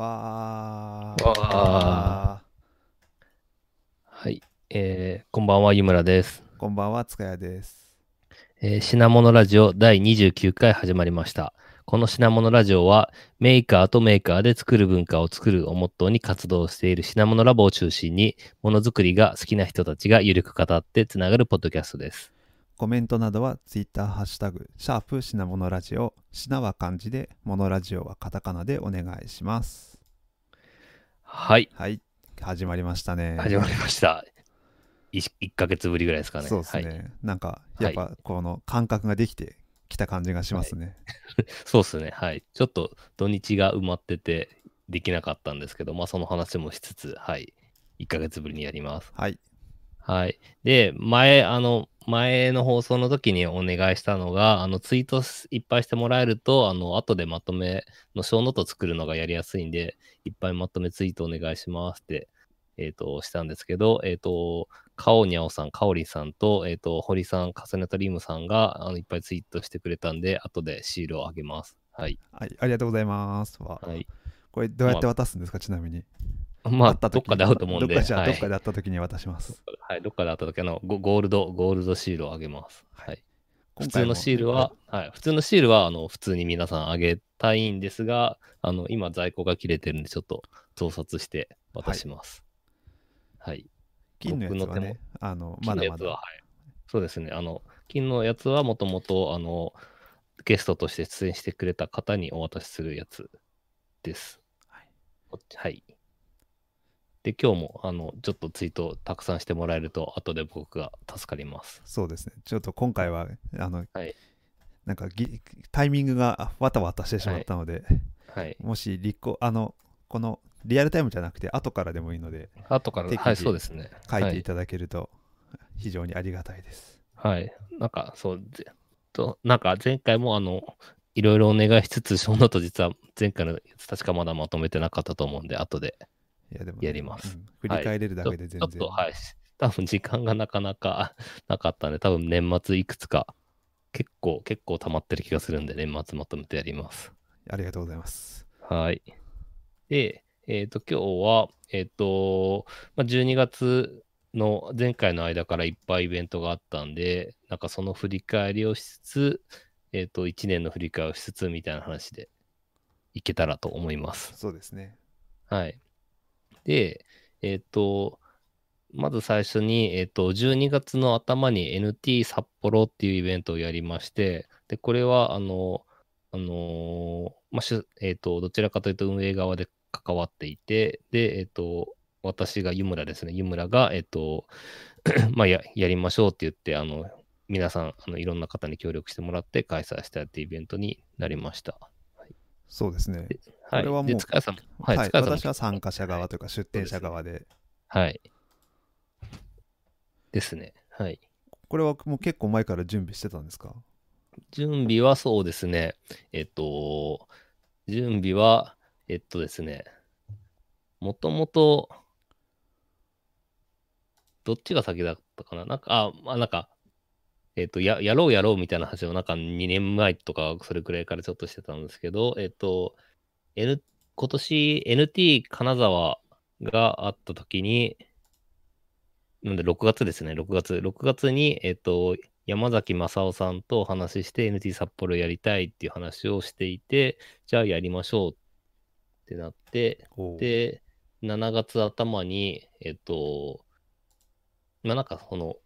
わー。わはい、えーこんばんは、湯村です。こんばんは、塚谷です。えー品物ラジオ第29回始まりました。この品物ラジオは、メーカーとメーカーで作る文化を作るをモットーに活動している品物ラボを中心に、ものづくりが好きな人たちがゆるく語ってつながるポッドキャストです。コメントなどはツイッターハッシュタグ、シャープ品物ラジオ、品は漢字で、モノラジオはカタカナでお願いします。はい、はい、始まりましたね。始まりました。1, ヶ月ぶりぐらいですかね。そうですね。はい、なんか、やっぱこの感覚ができてきた感じがしますね。そうですね。はい。ちょっと土日が埋まっててできなかったんですけど、まあその話もしつつ、はい。1ヶ月ぶりにやります。はい。はい。で、前、あの、前の放送の時にお願いしたのが、あの、ツイートいっぱいしてもらえると、あの、後でまとめのショーノート作るのがやりやすいんで、いっぱいまとめツイートお願いしますって、えっ、と、したんですけど、えっ、と、カオニャオさん、カオリさんと、えっ、と、堀さん、カサネタリウムさんが、あの、いっぱいツイートしてくれたんで、後でシールをあげます。はい。はい、ありがとうございます。わはい。これどうやって渡すんですか、ちなみに。まあ、どっかで会うと思うんで、どっかじゃあはいどっかで会った時に渡します。はい、どっかで会った時あのゴ、ゴールド、ゴールドシールをあげます。はい。普通のシールは、はい、普通のシールは、あの、普通に皆さんあげたいんですが、あの、今在庫が切れてるんで、ちょっと増刷して渡します。はい。金のやつはね、あの、まだまだ。い。そうですね。あの、金のやつはもともと、あの、ゲストとして出演してくれた方にお渡しするやつです。はいはい。で、今日も、あの、ちょっとツイートたくさんしてもらえると、後で僕が助かります。そうですね。ちょっと今回は、あの、はいなんかぎタイミングがわたわたしてしまったので、はい。もし立候あの、このリアルタイムじゃなくて、後からでもいいので、後から、はい、そうですね。書いていただけると非常にありがたいです。はい。はい。なんか、そう、ぜと、なんか前回も、あの、いろいろお願いしつつ、ショーノート実は前回のやつ確かまだまとめてなかったと思うんで、後でいやりますうん振り返れるだけで全然。ちょちょっと、はい。多分時間がなかなか なかったんで、多分年末いくつか、結構、結構溜まってる気がするんで、年末まとめてやります。ありがとうございます。はい。で、えっ、と、今日は、えっ、と、まあ、12月の前回の間からいっぱいイベントがあったんで、なんかその振り返りをしつつ、えっ、と、1年の振り返りをしつつみたいな話でいけたらと思います。そうですね。はい。で、えっ、と、まず最初に、えっ、と、12月の頭に NT 札幌っていうイベントをやりまして、で、これは、あの、あのまあ、しゅえっ、と、どちらかというと運営側で関わっていて、で、えっ、と、私が湯村ですね。湯村が、えっ、と、まあ、や、やりましょうって言って、あの、皆さん、あの、いろんな方に協力してもらって開催したってイベントになりました。そうですね。はい。これはもうはい、塚谷さんも私は参加者側というか出展者側で、はい。ですね。はい。これはもう結構前から準備してたんですか？準備はそうですね。えっと、準備は、えっとですね、もともと、どっちが先だったかな？なんか、あ、まあなんか、えっと、や、やろうやろうみたいな話をなんか2年前とかそれくらいからちょっとしてたんですけど、えっと、N、今年 NT 金沢があった時に、なんで6月ですね、6月。6月に、えっと、山崎正夫さんとお話しして NT 札幌やりたいっていう話をしていて、じゃあやりましょうってなって、で、7月頭に、えっと、まあなんかその、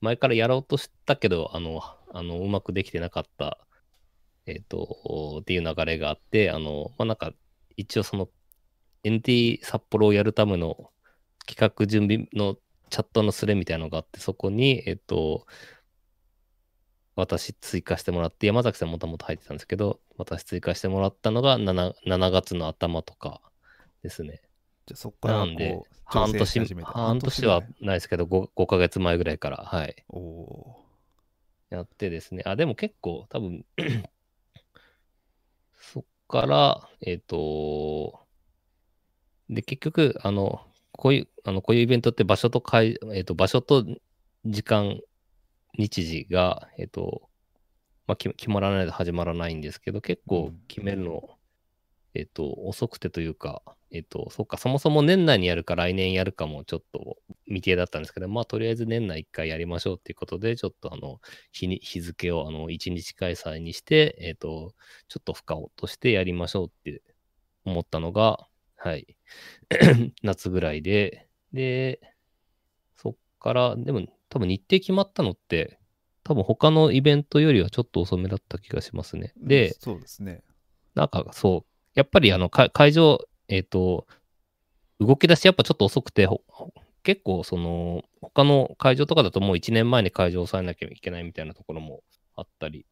前からやろうとしたけど、あの、あの、うまくできてなかった、えっと、っていう流れがあって、あの、まあなんか、一応その、NT 札幌をやるための企画準備のチャットのスレみたいなのがあって、そこに、えっと、私追加してもらって、山崎さんもともと入ってたんですけど、私追加してもらったのが 7, 7月の頭とかですね。じゃあそこからなんでこう半年半年はないですけど5、5ヶ月前ぐらいから、はい、おおやってですね。あ、でも結構多分、そっから、えっ、と、で、結局、あの、こういう、あの、こういうイベントって場所と会、えっ、と、場所と時間、日時が、えっ、と、まあ、決決まらないと始まらないんですけど、結構うん。決めるのえっ、と、遅くてというか、えっ、と、そっか、そもそも年内にやるか来年やるかもちょっと未定だったんですけど、まあ、とりあえず年内一回やりましょうっていうことで、ちょっとあの、日に、日付をあの、一日開催にして、えっ、と、ちょっと負荷を落としてやりましょうって思ったのが、はい、夏ぐらいで、で、そっから、でも多分日程決まったのって、多分他のイベントよりはちょっと遅めだった気がしますね。で、そうですね。なんかそう、やっぱりあのか会場、えっ、と、動き出しやっぱちょっと遅くて、結構その、他の会場とかだともう1年前に会場を抑えなきゃいけないみたいなところもあったり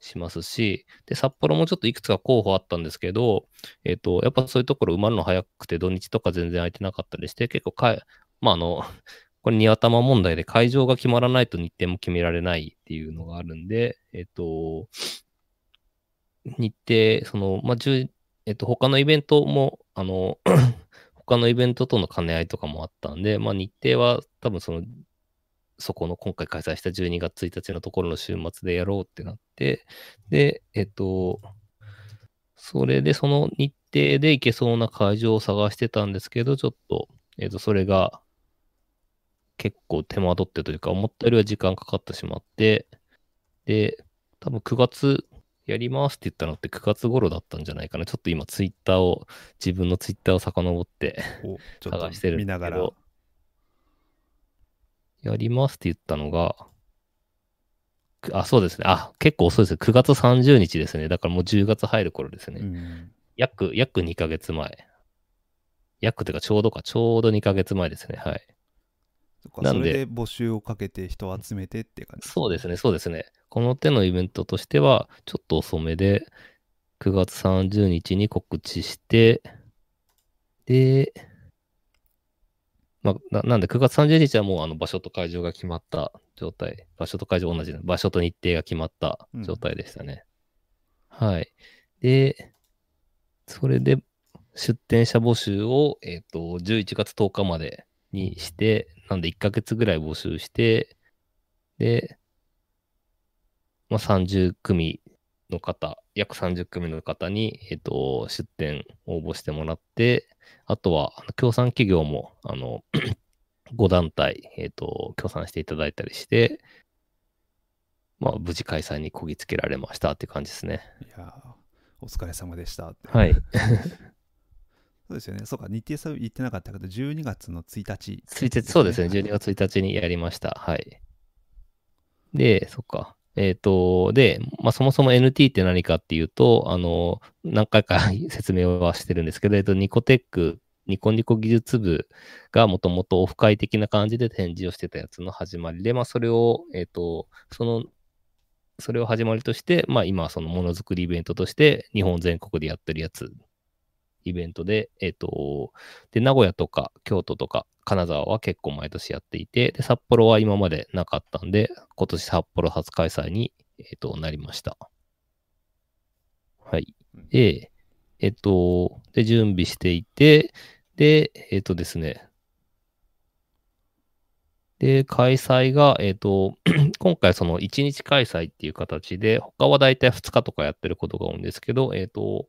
しますし、で、札幌もちょっといくつか候補あったんですけど、えっ、と、やっぱそういうところ埋まるの早くて土日とか全然空いてなかったりして、結構かい、まああの、これ、に頭問題で会場が決まらないと日程も決められないっていうのがあるんで、えっ、と、日程、その、まあ、えっと、他のイベントも、あの、他のイベントとの兼ね合いとかもあったんで、まあ、日程は多分その、そこの今回開催した12月1日のところの週末でやろうってなって、で、えっと、それでその日程で行けそうな会場を探してたんですけど、ちょっと、えっと、それが結構手間取ってというか、思ったよりは時間かかってしまって、で、多分9月やりますって言ったのって9月頃だったんじゃないかな。ちょっと今ツイッターを、自分のツイッターを遡って探してるんと見ながら。ですけど、やりますって言ったのが、くあ、そうですね。あ、結構遅いですね。9月30日ですね。だからもう10月入る頃ですね。うん約、約2ヶ月前。約っていうかちょうどか、ちょうど2ヶ月前ですね。はい。そっかなんでそれで募集をかけて人を集めてっていう感じそうですね、そうですね。この手のイベントとしては、ちょっと遅めで、9月30日に告知して、で、まあ、ななんで9月30日はもうあの場所と会場が決まった状態。場所と会場同じな。場所と日程が決まった状態でしたね。はい。で、それで出店者募集を、えっ、と、11月10日までにして、なんで1ヶ月ぐらい募集して、で、まあ、30組の方、約30組の方に、えっ、と、出店応募してもらって、あとは、協賛企業も、あの、5団体、えっ、と、協賛していただいたりして、まあ、無事開催にこぎつけられましたって感じですね。いやーお疲れ様でしたはい。そうですよねそうか日程さ言ってなかったけど12月の1日1日、そうですね、12月1日にやりました。はい。で、そっか。えっ、と、で、まあ、そもそも NT って何かっていうと、あの、何回か 説明はしてるんですけど、えっと、ニコテック、ニコニコ技術部がもともとオフ会的な感じで展示をしてたやつの始まりで、まあ、それを、えっ、と、その、それを始まりとして、まあ、今、そのものづくりイベントとして、日本全国でやってるやつ、イベントで、えっ、と、で、名古屋とか京都とか金沢は結構毎年やっていて、で、札幌は今までなかったんで、今年札幌初開催に、えっ、と、なりました。はい。で、えっ、と、で、準備していて、で、えっ、とですね、で、開催が、えっ、と、今回その1日開催っていう形で、他はだいたい2日とかやってることが多いんですけど、えっ、と、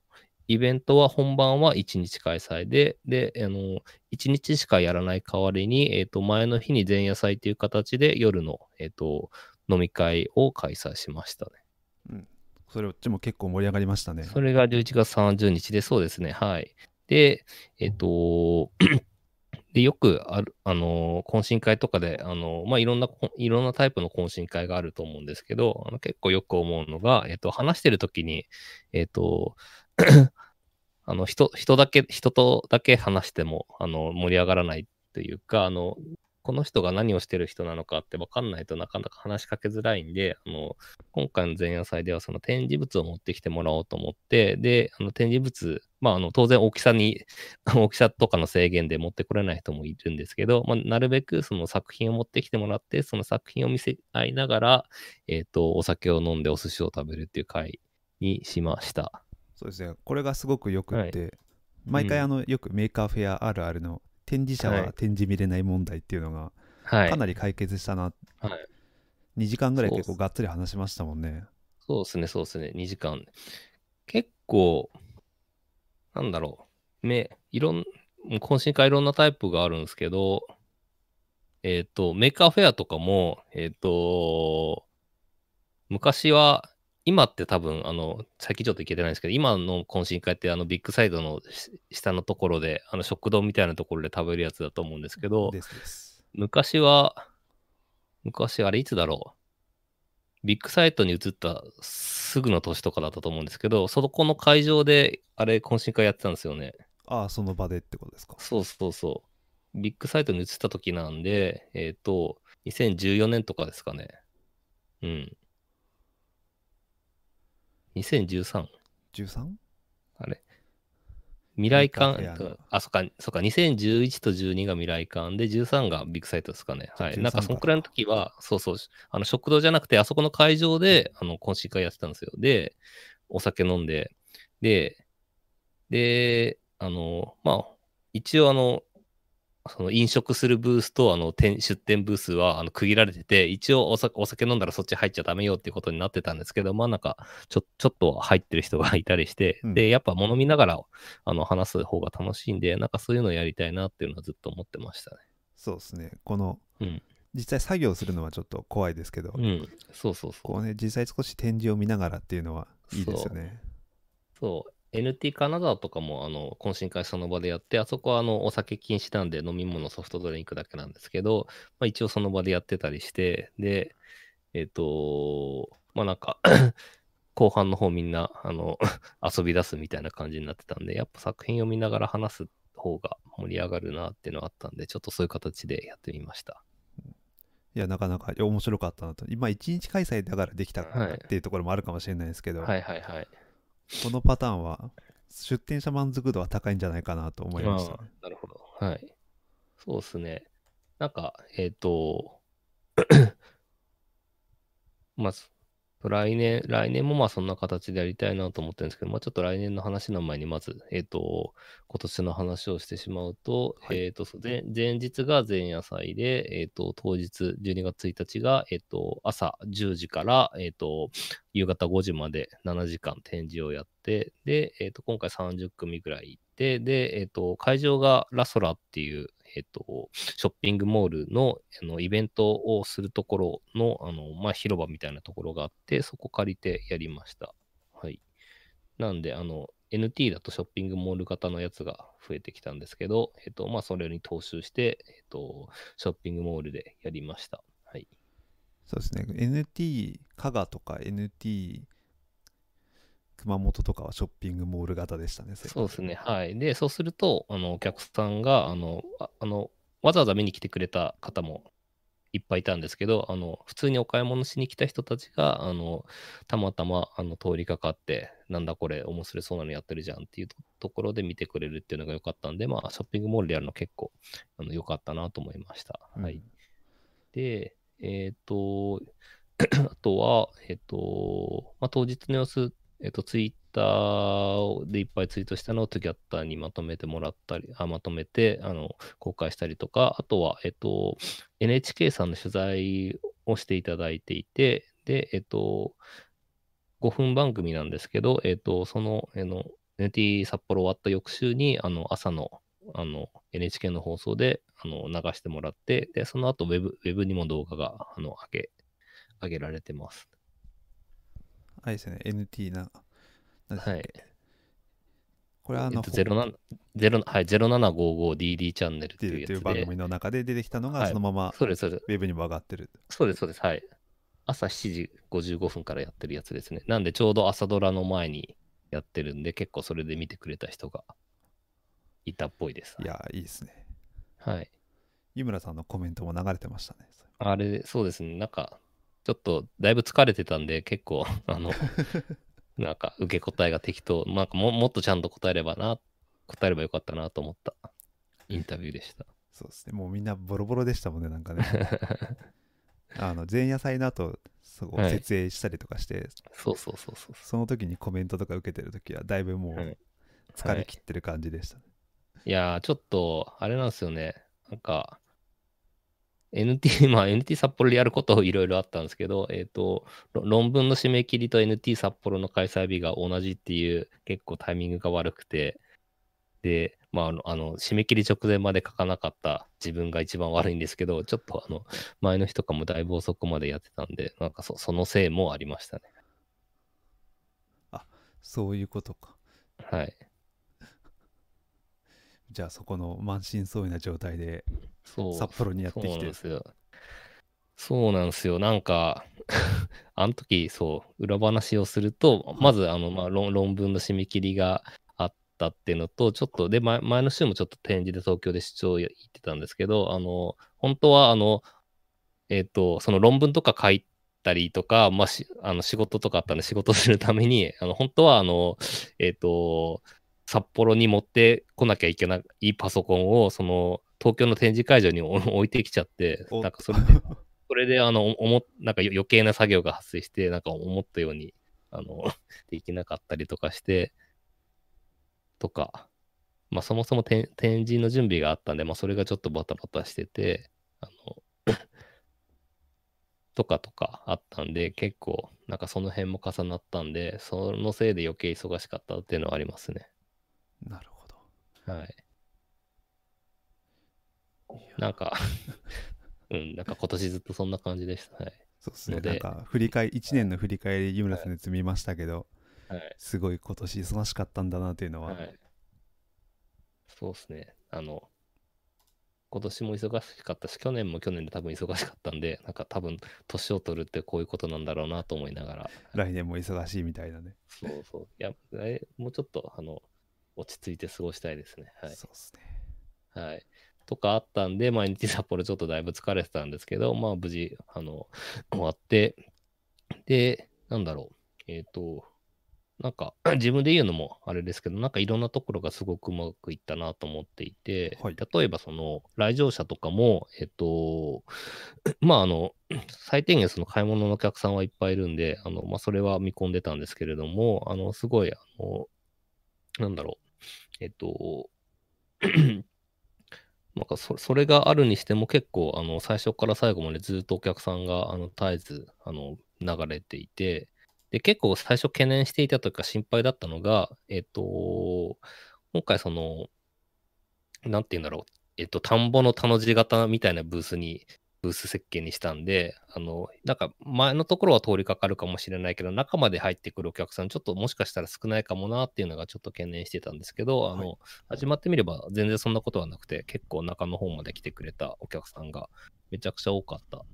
イベントは本番は1日開催で、で、あの、1日しかやらない代わりに、えっ、と、前の日に前夜祭っていう形で夜の、えっ、と、飲み会を開催しましたね。それっちも結構盛り上がりましたねそれが11月30日で、そうですね。はい。で、えっ、と、で、よくある、あの、懇親会とかで、あの、まあ、いろんなこ、いろんなタイプの懇親会があると思うんですけど、あの結構よく思うのが、えっ、と、話してるときに、えっ、と、あの、人、人だけ、人とだけ話しても、あの、盛り上がらないというか、あの、この人が何をしてる人なのかって分かんないとなかなか話しかけづらいんで、あの、今回の前夜祭ではその展示物を持ってきてもらおうと思って、で、あの展示物、まあ、あの、当然大きさに、大きさとかの制限で持ってこれない人もいるんですけど、まあ、なるべくその作品を持ってきてもらって、その作品を見せ合いながら、えっ、と、お酒を飲んでお寿司を食べるっていう会にしました。そうですねこれがすごくよくって、毎回うんあのよくメーカーフェアあるあるの展示者ははい展示見れない問題っていうのがはい。かなり解決したな、はい。2時間ぐらい結構がっつり話しましたもんねそうですね、そうですね。2時間。結構、なんだろう。め、いろん、懇親会いろんなタイプがあるんですけど、えっ、と、メーカーフェアとかも、えっ、と、昔は、今って多分、あの、最近ちょっと行けてないんですけど、今の懇親会って、あの、ビッグサイドのし下のところで、あの、食堂みたいなところで食べるやつだと思うんですけど、ですです。昔は、昔あれいつだろう？ビッグサイトに移ったすぐの年とかだったと思うんですけど、そこの会場であれ懇親会やってたんですよね。ああ、その場でってことですか？そうそうそう。ビッグサイトに移った時なんで、えっ、と、2014年とかですかね。うん。2013? 13? あれ？未来館、あ、そっか、そっか、2011と12が未来館で、13がビッグサイトですかね。はい。13なんか、そのくらいの時は、そうそう、あの、食堂じゃなくて、あそこの会場で、あの、懇親会やってたんですよ。で、お酒飲んで、で、で、あの、まあ、一応、あの、その飲食するブースとあの店出店ブースはあの区切られてて、一応お酒お酒飲んだらそっち入っちゃダメよっていうことになってたんですけど、まあなんかちょちょっと入ってる人がいたりして、うんで、やっぱ物見ながらあの話す方が楽しいんで、なんかそういうのをやりたいなっていうのはずっと思ってましたね。そうですね。この、うん実際作業するのはちょっと怖いですけど、うん、そうそうそう。こうね、実際少し展示を見ながらっていうのはいいですよね。そう。NT カナダとかも、あの、懇親会その場でやって、あそこは、あの、お酒禁止なんで飲み物、ソフトドリンクだけなんですけど、まあ一応その場でやってたりして、で、えっ、と、まあなんか、後半の方みんな、あの、遊び出すみたいな感じになってたんで、やっぱ作品を見ながら話す方が盛り上がるなっていうのがあったんで、ちょっとそういう形でやってみました。いや、なかなか面白かったなと。今、1日開催だからできたはいっていうところもあるかもしれないですけど、はいはいはい。このパターンは、出店者満足度は高いんじゃないかなと思いました、なるほど。はい。そうですね。なんか、えっ、と、まず、来年、来年もまあそんな形でやりたいなと思ってるんですけど、まあちょっと来年の話の前にまず、えっ、と、今年の話をしてしまうと、はい。えっ、と、そう前前日が前夜祭で、えっ、と、当日12月1日が、えっ、と、朝10時から、えっ、と、夕方5時まで7時間展示をやって、で、えっ、と、今回30組ぐらい行って、で、えっ、と、会場がラソラっていう、えっ、と、ショッピングモールのあのイベントをするところの、あの、まあ、広場みたいなところがあって、そこ借りてやりました。はい。なんで、あの、NT だとショッピングモール型のやつが増えてきたんですけど、えっ、と、まあ、それに踏襲して、えっ、と、ショッピングモールでやりました。はい。そうですね。NT 加賀とか NT 熊本とかはショッピングモール型でしたね。そうですね。はい。で、そうすると、あの、お客さんが、あの、ああの、わざわざ見に来てくれた方もいっぱいいたんですけど、あの、普通にお買い物しに来た人たちが、あの、たまたま、あの、通りかかって、なんだこれ、面白そうなのやってるじゃんっていうとところで見てくれるっていうのが良かったんで、まあ、ショッピングモールでやるの結構、あの、良かったなと思いました。はい。で、えっ、と、あとは、えっ、と、まあ、当日の様子、えっ、と、ツイッターでいっぱいツイートしたのをトゥギャッターにまとめてもらったり、あまとめて、あの、公開したりとか、あとは、えっ、と、NHK さんの取材をしていただいていて、で、えっ、と、5分番組なんですけど、えっ、と、その、あの、NT 札幌終わった翌週に、あの、朝の、あの、NHK の放送で、あの、流してもらって、で、その後、ウェブ、ウェブにも動画が、あの、上げ、上げられてます。あれですよね。NT な。はい。けこれはあの、えっと、07 0はい、0755DD チャンネルっていうっていう番いうやつで、組の中で出てきたのがはいそのままそうです、そうです。ウェブにも上がってる。そうです、そうです。はい。朝7時55分からやってるやつですね。なんで、ちょうど朝ドラの前にやってるんで、結構それで見てくれた人がいたっぽいです。いや、いいですね。はい。井村さんのコメントも流れてましたね。あれ、そうですね。なんか、ちょっとだいぶ疲れてたんで、結構、あの、なんか受け答えが適当、なんかももっとちゃんと答えればな、答えればよかったなと思ったインタビューでした。そうですね。もうみんなボロボロでしたもんね、なんかね。あの前夜祭の後、そうはい設営したりとかして、そうそうそうそう。その時にコメントとか受けてる時はだいぶもはいう疲れ切ってる感じでしたね。いやー、ちょっと、あれなんですよね。なんか、NT、まあ NT 札幌でやることいろいろあったんですけど、えっ、と、ろ論文の締め切りと NT 札幌の開催日が同じっていう結構タイミングが悪くて、で、まあ、あの、あの締め切り直前まで書かなかった自分が一番悪いんですけど、ちょっとあの、前の日とかもだいぶ遅くまでやってたんで、なんかそそのせいもありましたね。そういうことか。はい。じゃあそこの満身創痍な状態でそう。札幌にやってそうきてなんですよ。そうなんですよ。なんか、あの時、そう、裏話をすると、まず、あの、まあ、論論文の締め切りがあったっていうのと、ちょっと、で、前前の週もちょっと展示で東京で出張行ってたんですけど、あの、本当は、あの、えっ、と、その論文とか書いたりとか、まあ、しあの仕事とかあったんで仕事するために、あの、本当は、あの、えっ、と、札幌に持ってこなきゃいけないパソコンを、その、東京の展示会場にお 置いてきちゃって、おなんかそれで、それで、あの、おも、なんかよ余計な作業が発生して、なんか思ったように、あの、できなかったりとかして、とか、まあそもそも展展示の準備があったんで、まあそれがちょっとバタバタしてて、あの、とかとかあったんで、結構、なんかその辺も重なったんで、そのせいで余計忙しかったっていうのはありますね。なるほど。はい。なんか、うん、なんか今年ずっとそんな感じでした。はい。そうですね。なんか振り返り、1年の振り返り、湯村さんで積みましたけど、はい。すごい今年忙しかったんだなっていうのは、はい。そうですね。あの、今年も忙しかったし、去年も去年で多分忙しかったんで、なんか多分、年を取るってこういうことなんだろうなと思いながら、来年も忙しいみたいなね。そうそう。いや、来もうちょっと、あの、落ち着いて過ごしたいですね。はい。そうですね。はい。とかあったんで、毎日札幌ちょっとだいぶ疲れてたんですけど、まあ無事、あの、終わって、で、なんだろう。えっ、と、なんか、自分で言うのもあれですけど、なんかいろんなところがすごくうまくいったなと思っていて、はい例えばその、来場者とかも、えっ、と、まああの、最低限その買い物のお客さんはいっぱいいるんで、あの、まあそれは見込んでたんですけれども、あの、すごい、あの、なんだろう。えっ、と、なんかそそれがあるにしても結構あの最初から最後までずっとお客さんがあの絶えずあの流れていてで結構最初懸念していたというか心配だったのがえっと今回そのなんて言うんだろうえっと田んぼの田の字型みたいなブースにブース設計にしたんであのなんか前のところは通りかかるかもしれないけど中まで入ってくるお客さんちょっともしかしたら少ないかもなっていうのがちょっと懸念してたんですけどあの、はい始まってみれば全然そんなことはなくて、結構中の方まで来てくれたお客さんがめちゃくちゃ多かった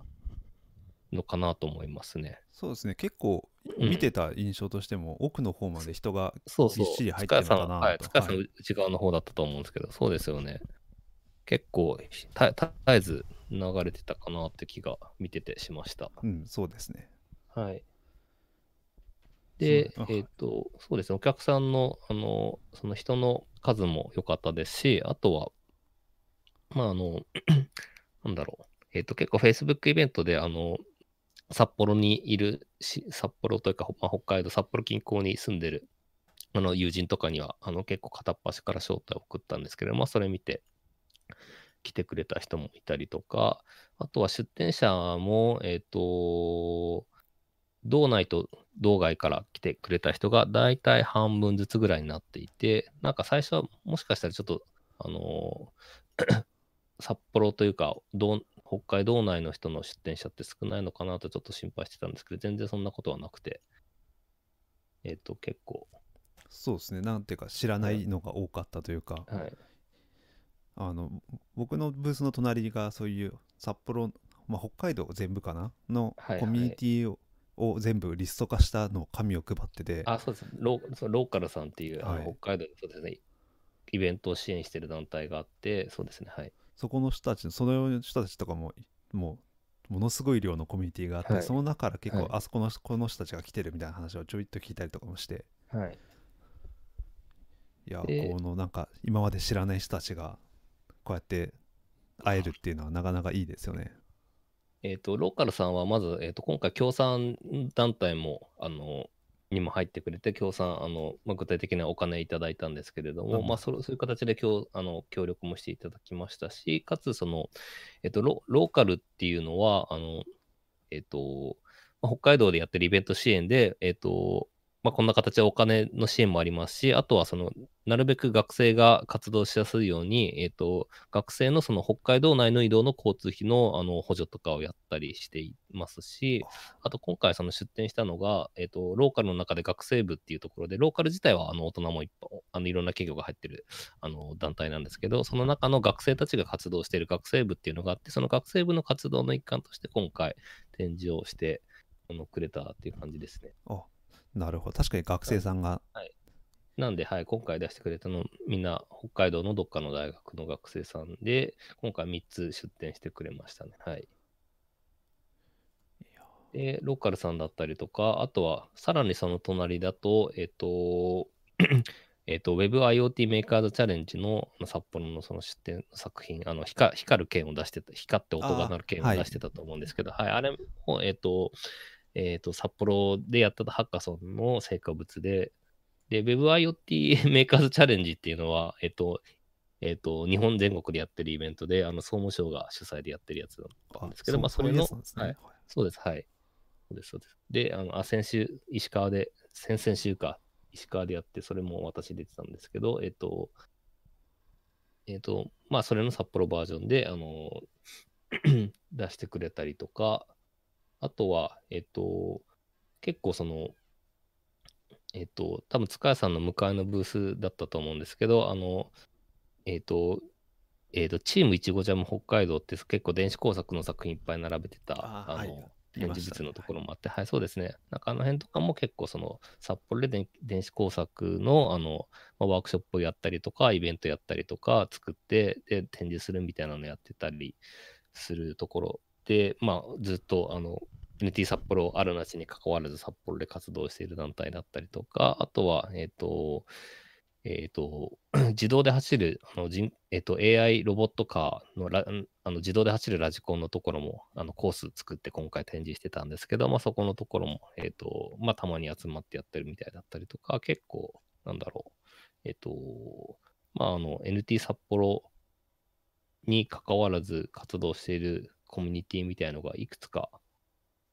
のかなと思いますね。そうですね。結構うん見てた印象としても、奥の方まで人がそうそう。びっしり入ってるのかなと塚谷さん、はい、塚谷さん内側の方だったと思うんですけど、そうですよね。結構た絶えず流れてたかなって気が見ててしました。うん、そうですね。はい。でえっ、と、そうですね、お客さんの、あの、その人の数も良かったですし、あとは、まあ、あの、なんだろう、えっ、と、結構 Facebook イベントで、あの、札幌にいるし、札幌というか、まあ、北海道、札幌近郊に住んでる、あの、友人とかには、あの、結構片っ端から招待を送ったんですけど、まあ、それ見て、来てくれた人もいたりとか、あとは出店者も、えっ、と、道内と道外から来てくれた人が大体半分ずつぐらいになっていて、なんか最初はもしかしたらちょっと、あのー 札幌というか、道北海道内の人の出店者って少ないのかなとちょっと心配してたんですけど、全然そんなことはなくて、えっ、と、結構、そうですね。なんていうか、知らないのが多かったというか、はい。あの僕のブースの隣がそういう札幌、まあ、北海道全部かな？のコミュニティを,、を全部リスト化したのを紙を配ってて。あ、そうです。ローそうローカルさんっていう、あのはい。北海道でそうですね、イベントを支援してる団体があって、そうですね、はい。そこの人たちその人たちとかももうものすごい量のコミュニティがあって、はい。その中から結構、はい。あそこのこの人たちが来てるみたいな話をちょいっと聞いたりとかもして。はい。いやでこのなんか今まで知らない人たちがこうやって会えるっていうのはなかなかいいですよね。えっ、と、ローカルさんはまず、えっ、と、今回、協賛団体も、あの、にも入ってくれて、協賛、あの、まあ、具体的なお金いただいたんですけれども、うんまあそれ、そういう形で協あの協力もしていただきましたし、かつ、その、えっ、とロ、ローカルっていうのは、あの、えっ、と、まあ北海道でやってるイベント支援で、えっ、と、まあ、こんな形でお金の支援もありますし、あとはその、なるべく学生が活動しやすいように、えっ、と、学生のその北海道内の移動の交通費のあの補助とかをやったりしていますし、あと今回その出展したのが、えっ、と、ローカルの中で学生部っていうところで、ローカル自体はあの大人もいっぱい、あのいろんな企業が入ってるあの団体なんですけど、その中の学生たちが活動している学生部っていうのがあって、その学生部の活動の一環として今回展示をして、あのくれたっていう感じですね。あなるほど確かに学生さんが、なんで、はい、今回出してくれたの、みんな北海道のどっかの大学の学生さんで、今回3つ出展してくれましたね。はい。で、ローカルさんだったりとか、あとは、さらにその隣だと、えっ、と、えっと、WebIoT メーカーズチャレンジの札幌のその出展作品、あの光光る剣を出してた、光って音が鳴る剣を出してたと思うんですけど、はい、あれも、えっ、と、えっ、と、札幌でやったハッカソンの成果物で、で、WebIoT メーカーズチャレンジっていうのは、えっ、と、えっ、と、日本全国でやってるイベントで、あの、総務省が主催でやってるやつだったんですけど、まあ、それの、ういうやつなんですねはいそうです、はい。そうです、そうです。で、あの、あ先週、石川で、先々週か、石川でやって、それも私出てたんですけど、えっと、えっと、まあ、それの札幌バージョンで、あの、出してくれたりとか、あとは、えっと、結構その、えっと、多分塚谷さんの向かいのブースだったと思うんですけど、あの、えっと、えっと、チームいちごジャム北海道って結構電子工作の作品いっぱい並べてた、あの、展示物のところもあって、はい、そうですね。なんかあの辺とかも結構その札幌で電電子工作のあの、まあワークショップをやったりとか、イベントやったりとか作って、で、展示するみたいなのやってたりするところで、まあずっとあの、NT 札幌あるなしに関わらず札幌で活動している団体だったりとか、あとは、えっ、と、えっ、と、自動で走る、あの人えっ、と、AI ロボットカーのラあの自動で走るラジコンのところも、あの、コース作って今回展示してたんですけど、まあ、そこのところも、えっ、と、まあ、たまに集まってやってるみたいだったりとか、結構、なんだろう、えっ、と、まあ、あの、NT 札幌に関わらず活動しているコミュニティみたいのがいくつか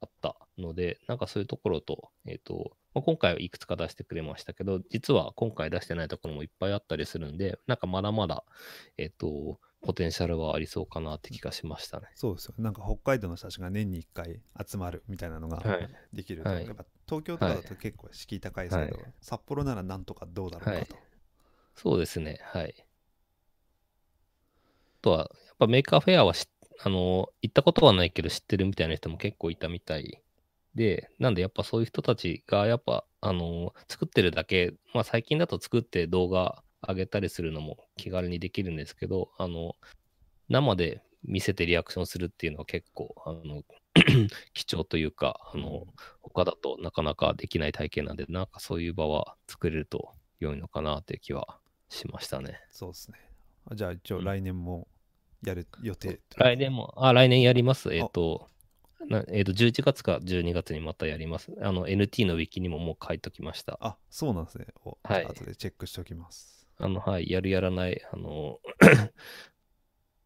あったので、なんかそういうところと、えっ、と、まあ、今回はいくつか出してくれましたけど、実は今回出してないところもいっぱいあったりするんで、なんかまだまだ、えっ、と、ポテンシャルはありそうかなって気がしましたね。そうですよなんか北海道の人たちが年に1回集まるみたいなのがはい。できると、はいやっぱ東京とかだと結構敷居高いですけど、はい札幌ならなんとかどうだろうかと、そうですね。はい。あとは、やっぱメーカーフェアはしあの、行ったことはないけど知ってるみたいな人も結構いたみたいで、なんでやっぱそういう人たちが、やっぱ、あの、作ってるだけ、まあ最近だと作って動画上げたりするのも気軽にできるんですけど、あの、生で見せてリアクションするっていうのは結構、あの、貴重というか、あの、他だとなかなかできない体験なんで、なんかそういう場は作れると良いのかなっていう気はしましたね。そうですねじゃあ一応来年もやる予定、来年も、あ、来年やります？えっ、と、なえっ、と、11月か12月にまたやります。あの、NT のウィキにももう書いときました。あそうなんですねお、はい後でチェックしておきますあの、はい、やるやらない、あの、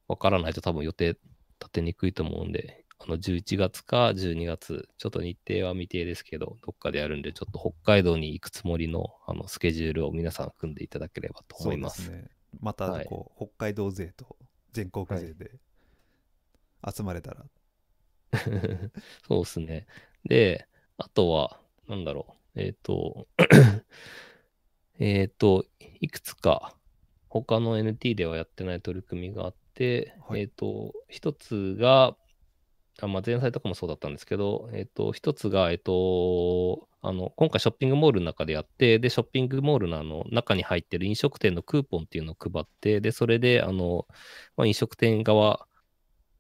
わからないと多分予定立てにくいと思うんで、あの、11月か12月、ちょっと日程は未定ですけど、どっかでやるんで、ちょっと北海道に行くつもりの、あの、スケジュールを皆さん組んでいただければと思います。そうですねまたはいこう、北海道勢と全国勢で集まれたら、そうですね。で、あとは、なんだろう。えっ、と、えっと、いくつか他の NT ではやってない取り組みがあって、はいえっ、と、一つが、あまあ、前菜とかもそうだったんですけど、えっ、と、一つが、えっ、と、あの、今回ショッピングモールの中でやって、で、ショッピングモールのあの中に入ってる飲食店のクーポンっていうのを配って、で、それで、あの、まあ、飲食店側、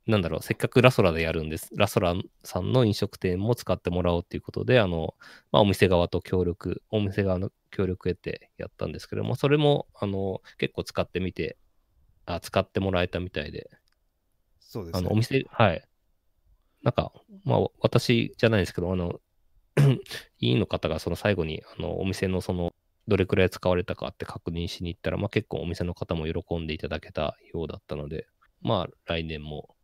なんだろう、せっかくラソラでやるんです。ラソラさんの飲食店も使ってもらおうっていうことで、あの、まあ、お店側と協力、お店側の協力を得てやったんですけども、それも、あの、結構使ってみて、あ、使ってもらえたみたいで、そうですねあの、お店、はい。なんか、まあ、私じゃないですけど、あの、委員の方がその最後に、あの、お店のその、どれくらい使われたかって確認しに行ったら、まあ結構お店の方も喜んでいただけたようだったので、まあ来年も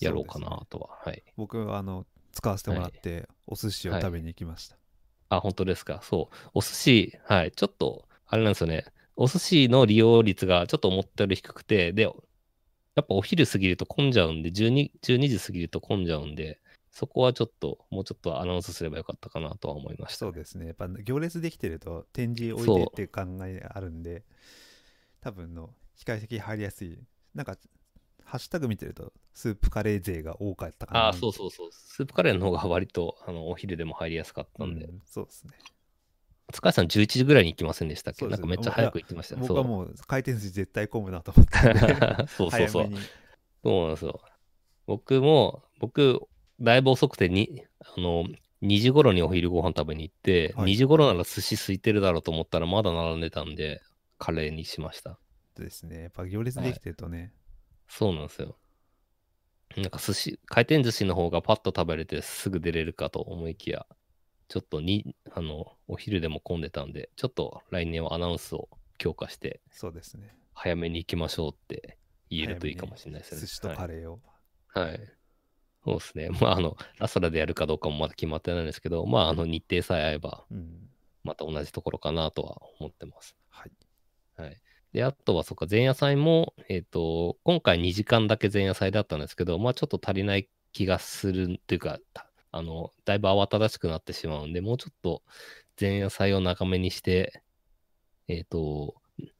やろうかなとは。はい。僕はあの使わせてもらって、お寿司を食べに行きました、あ、本当ですか。そう。お寿司、はい。ちょっと、あれなんですよね。お寿司の利用率がちょっと思ったより低くて、で、やっぱお昼過ぎると混んじゃうんで、12, 12時過ぎると混んじゃうんで、そこはちょっと、もうちょっとアナウンスすればよかったかなとは思いました、そうですねやっぱ行列できてると展示置いてっていう考えあるんで多分の比較的入りやすいなんかハッシュタグ見てるとスープカレー勢が多かったかなああ、そうそうそう。スープカレーの方が割と、あの、お昼でも入りやすかったんで。うんそうですね塚井さん11時ぐらいに行きませんでしたっけ？そうです。なんかめっちゃ早く行ってました。ね。僕はもう回転寿司絶対混むなと思って。たんでそうそう。そうそうなんですよ。僕も、僕、だいぶ遅くてに、あの、2時頃にお昼ご飯食べに行って、はい。2時頃なら寿司空いてるだろうと思ったらまだ並んでたんで、カレーにしました。ですね。やっぱ行列できてるとね、そうなんですよ。なんか寿司、回転寿司の方がパッと食べれてすぐ出れるかと思いきや、ちょっとに、あの、お昼でも混んでたんで、ちょっと来年はアナウンスを強化して、そうですね早めに行きましょうって言えるといいかもしれないですね。寿司とカレーを、はい。はい。そうですね。まあ、あの、ラソラでやるかどうかもまだ決まってないんですけど、まあ、あの、日程さえ合えば、うんまた同じところかなとは思ってます。はいはい。で、あとは、そっか、前夜祭も、えっ、と、今回2時間だけ前夜祭だったんですけど、まあ、ちょっと足りない気がするというか、たあの、だいぶ慌ただしくなってしまうんで、もうちょっと前夜祭を長めにして、えっ、と、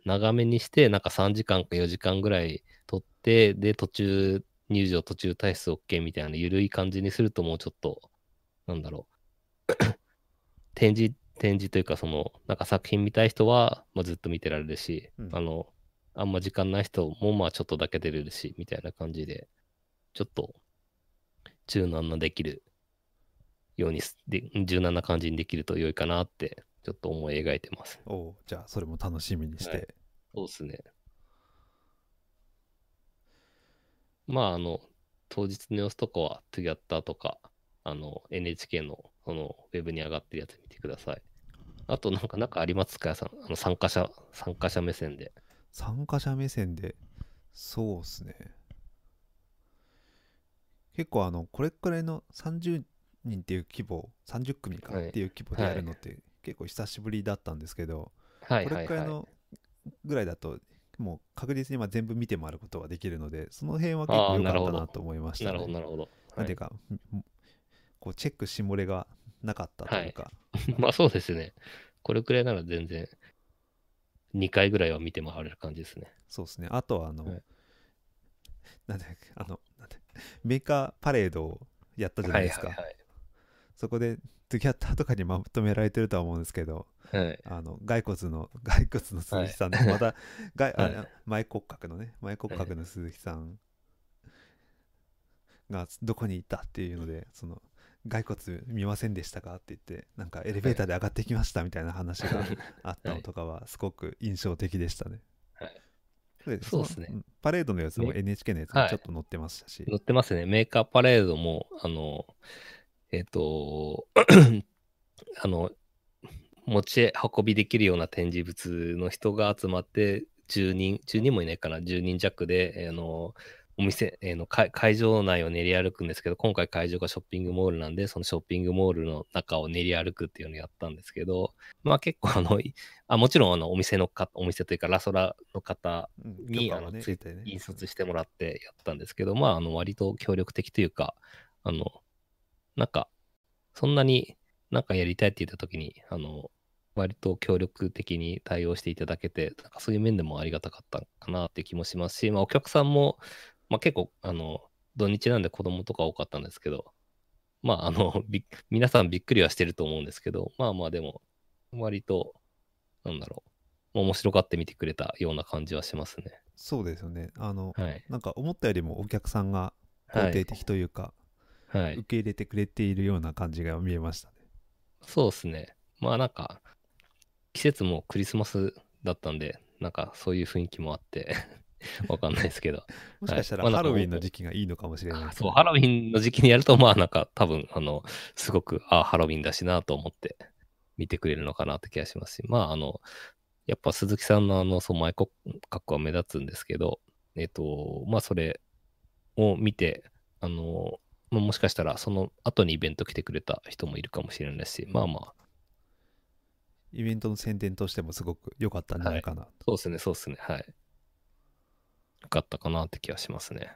長めにして、なんか3時間か4時間ぐらい取って、で、途中入場、途中退出 OK みたいな緩い感じにすると、もうちょっと、なんだろう、展示、展示というか、その、なんか作品見たい人は、まあ、ずっと見てられるし、うん。あの、あんま時間ない人も、まあ、ちょっとだけ出れるし、みたいな感じで、ちょっと、柔軟なできるようにす、で柔軟な感じにできると良いかなって、ちょっと思い描いてます。おうじゃあそれも楽しみにして、はいそうですね。まあ、あの、当日の様子とかは、トゥギャッターとか、あの、NHK の、その、ウェブに上がってるやつ見てください。あと、なんか、なんかありますか？さん、あの、参加者、参加者目線で。参加者目線でそうっすね結構あのこれくらいの30人っていう規模30組かはいっていう規模でやるのって結構久しぶりだったんですけど、はいこはいはい。れくらいのぐらいだともう確実にまあ全部見て回ることができるのでその辺は結構良かったなと思いましたなるほど、ね。なるほど。はいなんていうか、んこうチェックし漏れがなかったというか、まあ、そうですね。これくらいなら全然、2回ぐらいは見て回れる感じですね。そうですねあとはあの、はいなんだっけあのメーカーパレードをやったじゃないですか、はいはいそこでトゥギャッターとかにまとめられてるとは思うんですけどはい。はい。あの骸骨の骸骨の鈴木さんで、またがあはい。前骨格のね。前骨格の鈴木さんがどこにいたっていうのでその骸骨見ませんでしたかって言ってなんかエレベーターで上がってきましたみたいな話があったのとかはすごく印象的でしたね。はい。でそうっすね。パレードのやつもね NHK のやつはい。もちょっと載ってましたし、載ってますね。メーカーパレードも、あの、えっ、と、あの、持ち運びできるような展示物の人が集まって、10人、10人もいないかな、10人弱で、えーあの、お店、えーの会会場内を練り歩くんですけど、今回会場がショッピングモールなんで、そのショッピングモールの中を練り歩くっていうのをやったんですけど、まあ結構あの、いあもちろんあのお店のか、お店というかラソラの方うんに許可はあのついてね。印刷してもらってやったんですけど、まあ、あの、割と協力的というか、あの、なんか、そんなになんかやりたいって言った時に、あの、割と協力的に対応していただけて、なんかそういう面でもありがたかったかなっていう気もしますし、まあ、お客さんも、まあ、結構、あの、土日なんで子供とか多かったんですけど、まあ、あの、び皆さんびっくりはしてると思うんですけど、まあまあでも、割と、なんだろう、面白がって見てくれたような感じはしますね。そうですよねあの、はい。なんか思ったよりもお客さんがはい肯定的というか、はい受。け入れてくれているような感じが見えましたね。そうですね。まあなんか、季節もクリスマスだったんで、なんかそういう雰囲気もあって、わかんないですけど。もしかしたらまあなんかハロウィンの時期がいいのかもしれないそう、ハロウィンの時期にやると、まあなんか多分、あの、すごく、あハロウィンだしなと思って見てくれるのかなって気がしますし、まああの、やっぱ鈴木さんのあの、そう、前骨格は目立つんですけど、えっと、まあそれを見て、あの、まあもしかしたらその後にイベント来てくれた人もいるかもしれないし、まあまあ、イベントの宣伝としてもすごく良かったんじゃないかな、そうですね、そうですね。はい。よかったかなって気がしますね。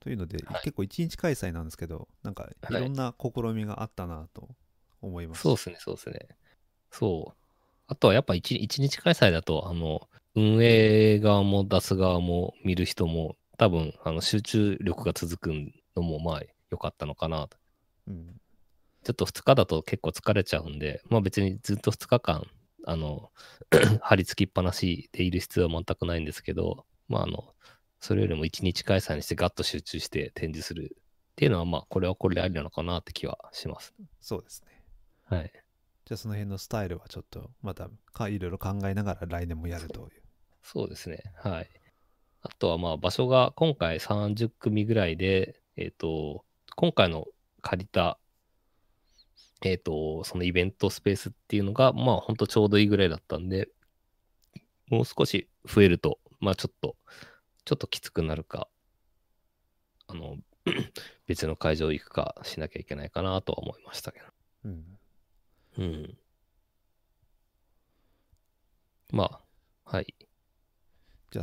というので、はい結構一日開催なんですけどなんかいろんな試みがあったなと思います、そうですね、そうですね。そう。あとはやっぱ一一日開催だと、あの、運営側も出す側も見る人も、多分、あの、集中力が続くのも、まあ、良かったのかなと。うん、ちょっと2日だと結構疲れちゃうんで、まあ別にずっと2日間、あの、張り付きっぱなしでいる必要は全くないんですけど、まああの、それよりも1日開催にしてガッと集中して展示するっていうのは、まあこれはこれでありなのかなって気はします。そうですねはい。じゃあその辺のスタイルはちょっとまたかいろいろ考えながら来年もやるというそうですね。はい。あとはまあ場所が今回30組ぐらいで、えっ、と、今回の借りた、えっ、と、そのイベントスペースっていうのが、まあ本当ちょうどいいぐらいだったんで、もう少し増えると、まあちょっと、ちょっときつくなるか、あの、別の会場行くかしなきゃいけないかなとは思いましたけど。うんうん。まあ、はい。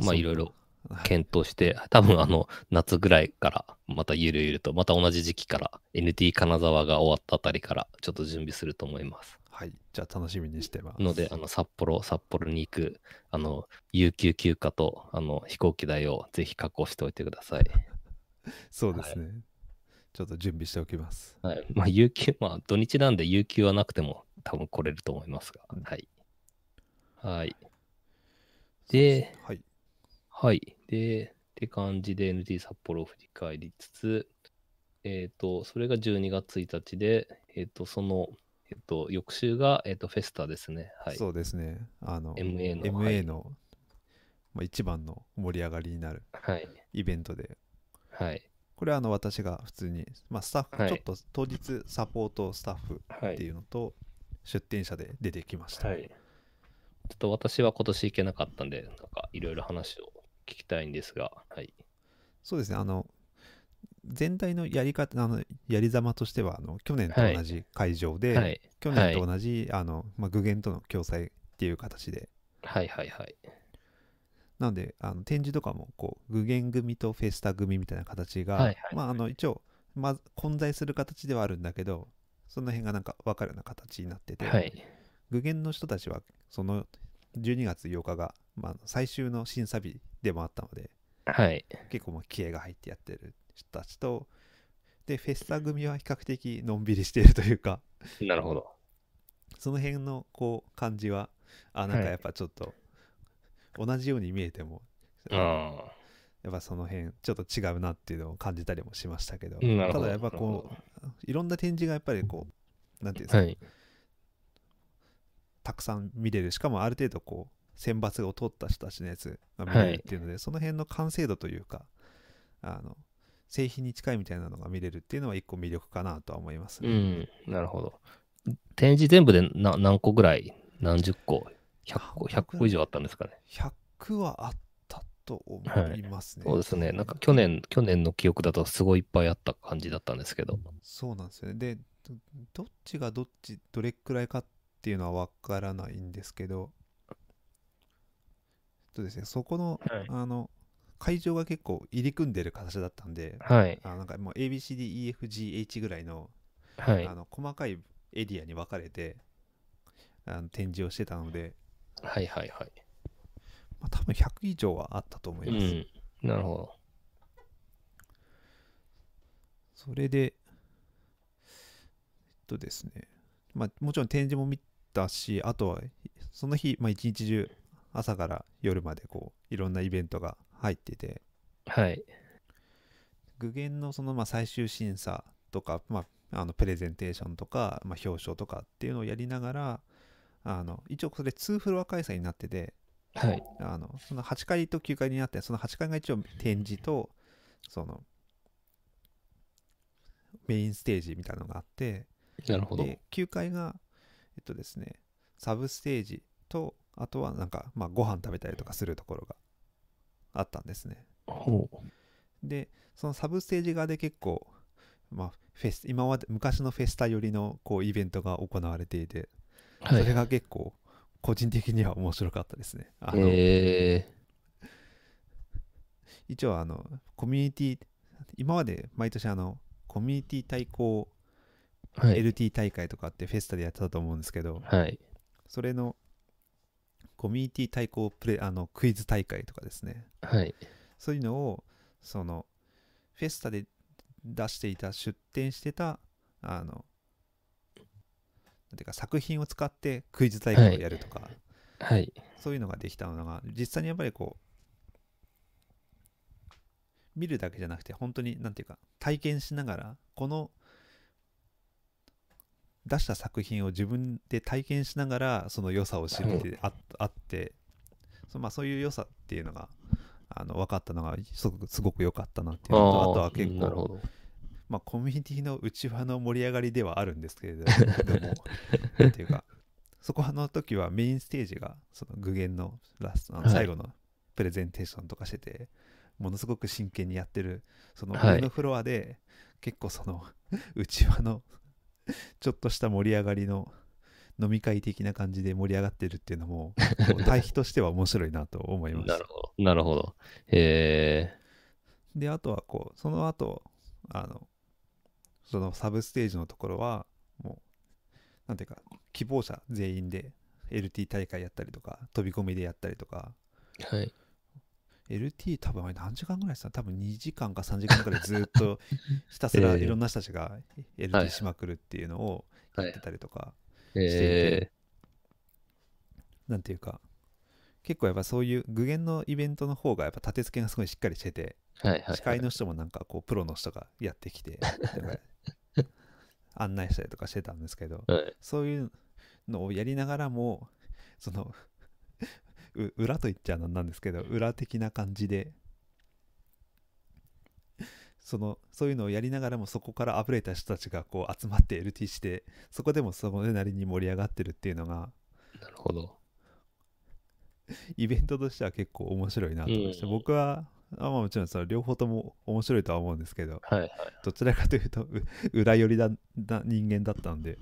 まあいろいろはい検討して、多分あの、夏ぐらいから、またゆるゆると、また同じ時期から、NT 金沢が終わったあたりから、ちょっと準備すると思います。はいじゃあ楽しみにしてますので、あの、札幌、札幌に行く、あの、有給休暇と、あの、飛行機代をぜひ確保しておいてください。そうですね、ちょっと準備しておきますはい。まあ、有給、まあ、土日なんで有給はなくても、多分来れると思いますが、うんはい。はい。で、はいはい。で、って感じで NT 札幌を振り返りつつ、えっ、と、それが12月1日で、えっ、と、その、えっ、と、翌週が、えっ、と、フェスタですね。はい。そうですねあの MA の。MA の、まあ、一番の盛り上がりになるはい。イベントではい。これはあの私が普通に、まあ、スタッフ、はいちょっと当日サポートスタッフってはい。いうのと出店者で出てきました、はい。ちょっと私は今年行けなかったんで、なんか、いろいろ話を聞きたいんですが、はい。そうですねあの全体のやり方あのやりざまとしてはあの去年と同じ会場で、はい。去年と同じ、あのまあ、具現との共催っていう形ではいはいはい。なのであの展示とかもこう具現組とフェスタ組みたいな形が、はいはいまああの一応まず混在する形ではあるんだけどその辺がなんか分かるような形になってて、はい。具現の人たちはその12月8日が、まあ、最終の審査日でもあったのではい。結構もう気合が入ってやってる人たちとでフェスタ組は比較的のんびりしているというかなるほど。その辺のこう感じはあなんかやっぱちょっと同じように見えても、あやっぱその辺ちょっと違うなっていうのを感じたりもしましたけどどただやっぱこういろんな展示がやっぱりこうなんていうんですあ。か、はい。たくさん見れるしかもある程度こう選抜を取った人たちのやつが見れるっていうので、その辺の完成度というかあの製品に近いみたいなのが見れるっていうのは一個魅力かなとは思います、うん。なるほど。展示全部でな何個ぐらい？何十個 ?100 個 ?100 個以上あったんですかね？100はあったと思いますね、そうですね。なんか去年、去年の記憶だとすごいいっぱいあった感じだったんですけど。そうなんですよねでどどっちがどっちどれくらいかっていうのは分からないんですけどとですねそこのはい。あの会場が結構入り組んでる形だったんではい。あなんかもう ABCDEFGH ぐらいの,、はいあ。の細かいエリアに分かれてあの展示をしてたので、はいはいはい。まあ、多分100以上はあったと思いうます、ん。なるほそれでえっとですねまあもちろん展示も見たしあとはその日、まあ、一日中朝から夜までこういろんなイベントが入っててど。はい。具現のそのまあ最終審査とか、まあ、あのプレゼンテーションとか、まあ、表彰とかっていうのをやりながらあの一応それ2フロア開催になっててはい。あのその8階と9階になってその8階が一応展示とそのメインステージみたいなのがあってなるほど。で9階がえっとですねサブステージとあとはなんか、まあ、ご飯食べたりとかするところがあったんですねほでそのサブステージ側で結構まあ、フェス今まで昔のフェスタよりのこうイベントが行われていて、はい。それが結構個人的には面白かったですね。あのえ一応あのコミュニティ今まで毎年あのコミュニティ対抗ー、はい。LT 大会とかってフェスタでやってたと思うんですけど、はい。それのコミュニティ対抗プレあのクイズ大会とかですねはい。そういうのをそのフェスタで出していた出展してたあのなんていうか作品を使ってクイズ大会をやるとか、はい。そういうのができたのが実際にやっぱりこう見るだけじゃなくて本当になんていうか体験しながらこの出した作品を自分で体験しながらその良さを知るってあ,、あってそ,、まあ、そういう良さっていうのがあの分かったのがすごくすごく良かったなっていうのとあとは結構。まあ、コミュニティの内輪の盛り上がりではあるんですけれども なんていうかそこの時はメインステージがその具現のラストあのはい最後のプレゼンテーションとかしてて、ものすごく真剣にやってるそのはい上のフロアで結構その 内輪の ちょっとした盛り上がりの飲み会的な感じで盛り上がってるっていうのも 対比としては面白いなと思いましたなるほど。なるほど。えであとはこうその後あのそのサブステージのところはもうなんていうか希望者全員で LT 大会やったりとか飛び込みでやったりとかー、はい。LT 多分あれ何時間ぐらいですか多分2時間か3時間ぐらいずっと ひたすらええいろんな人たちがはい LT しまくるっていうのをはいやって。たりとか、えなんていうか結構やっぱそういう具現のイベントの方がやっぱ立て付けがすごいしっかりしててー、はいはい、はい。司会の人もなんかこうプロの人がやってきて 案内したりとかしてたんですけどはい。そういうのをやりながらもそのう裏と言っちゃなんなんですけど裏的な感じでそのそういうのをやりながらもそこからあふれた人たちがこう集まって LT してそこでもそれなりに盛り上がってるっていうのがなるほど。イベントとしては結構面白いなと思いました、うん僕はあまあもちろんその両方とも面白いとは思うんですけどはいはい。どちらかというとう裏寄りだな人間だったんで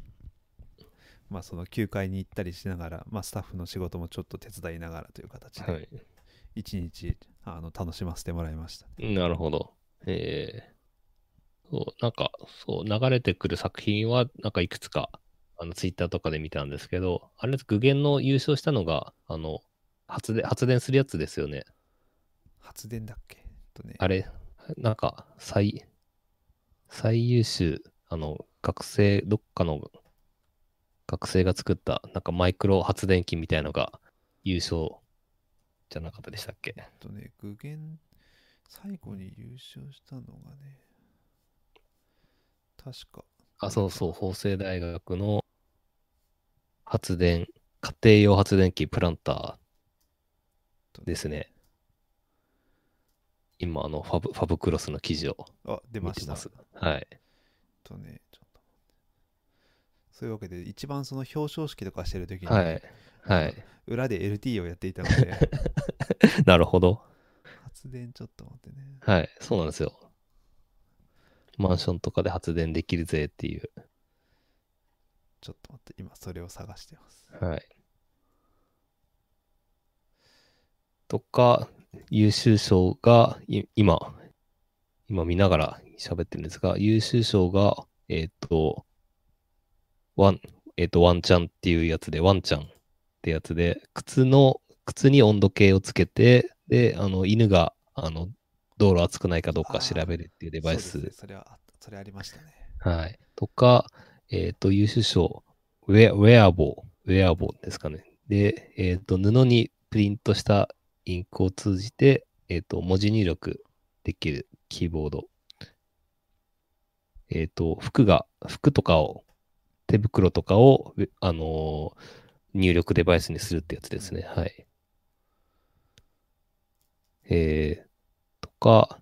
まあその休会に行ったりしながら、まあ、スタッフの仕事もちょっと手伝いながらという形はで一日あの楽しませてもらいました、い。なるほど。えー、そう、なんか、そう、流れてくる作品は、なんかいくつか、あの、ツイッターとかで見たんですけど、あれ、具現の優勝したのが、あの、発電、発電するやつですよね。発電だっけ？えっとねあれ、なんか、最、最優秀、あの、学生、どっかの学生が作った、なんかマイクロ発電機みたいのが優勝じゃなかったでしたっけ？とね具現最後に優勝したのがね確かあ、そうそう、法政大学の発電、家庭用発電機プランタとーですね。今、あの、ファブ、ファブクロスの記事をあ出ましてた見ます。はい。とねそういうわけで一番その表彰式とかしてる時に、はい。はい。裏で LT をやっていたので なるほど。発電ちょっと待ってねはい。そうなんですよ。マンションとかで発電できるぜっていう。ちょっと待って今それを探してますはい。とか、優秀賞が、い今、今見ながら喋ってるんですが、優秀賞が、えっ、と、ワン、えっ、と、ワンちゃんっていうやつで、ワンちゃんってやつで、靴の、靴に温度計をつけて、で、あの、犬が、あの、道路熱くないかどうか調べるっていうデバイスそね、それはあそれありましたねはい。とか、えっ、と、優秀賞、ウェア、ウェアボー、ウェアボーですかね。で、えっ、と、布にプリントしたインクを通じて、えっ、と、文字入力できるキーボード。えっ、と、服が、服とかを、手袋とかを、あのー入力デバイスにするってやつですね。はい。えー、とか、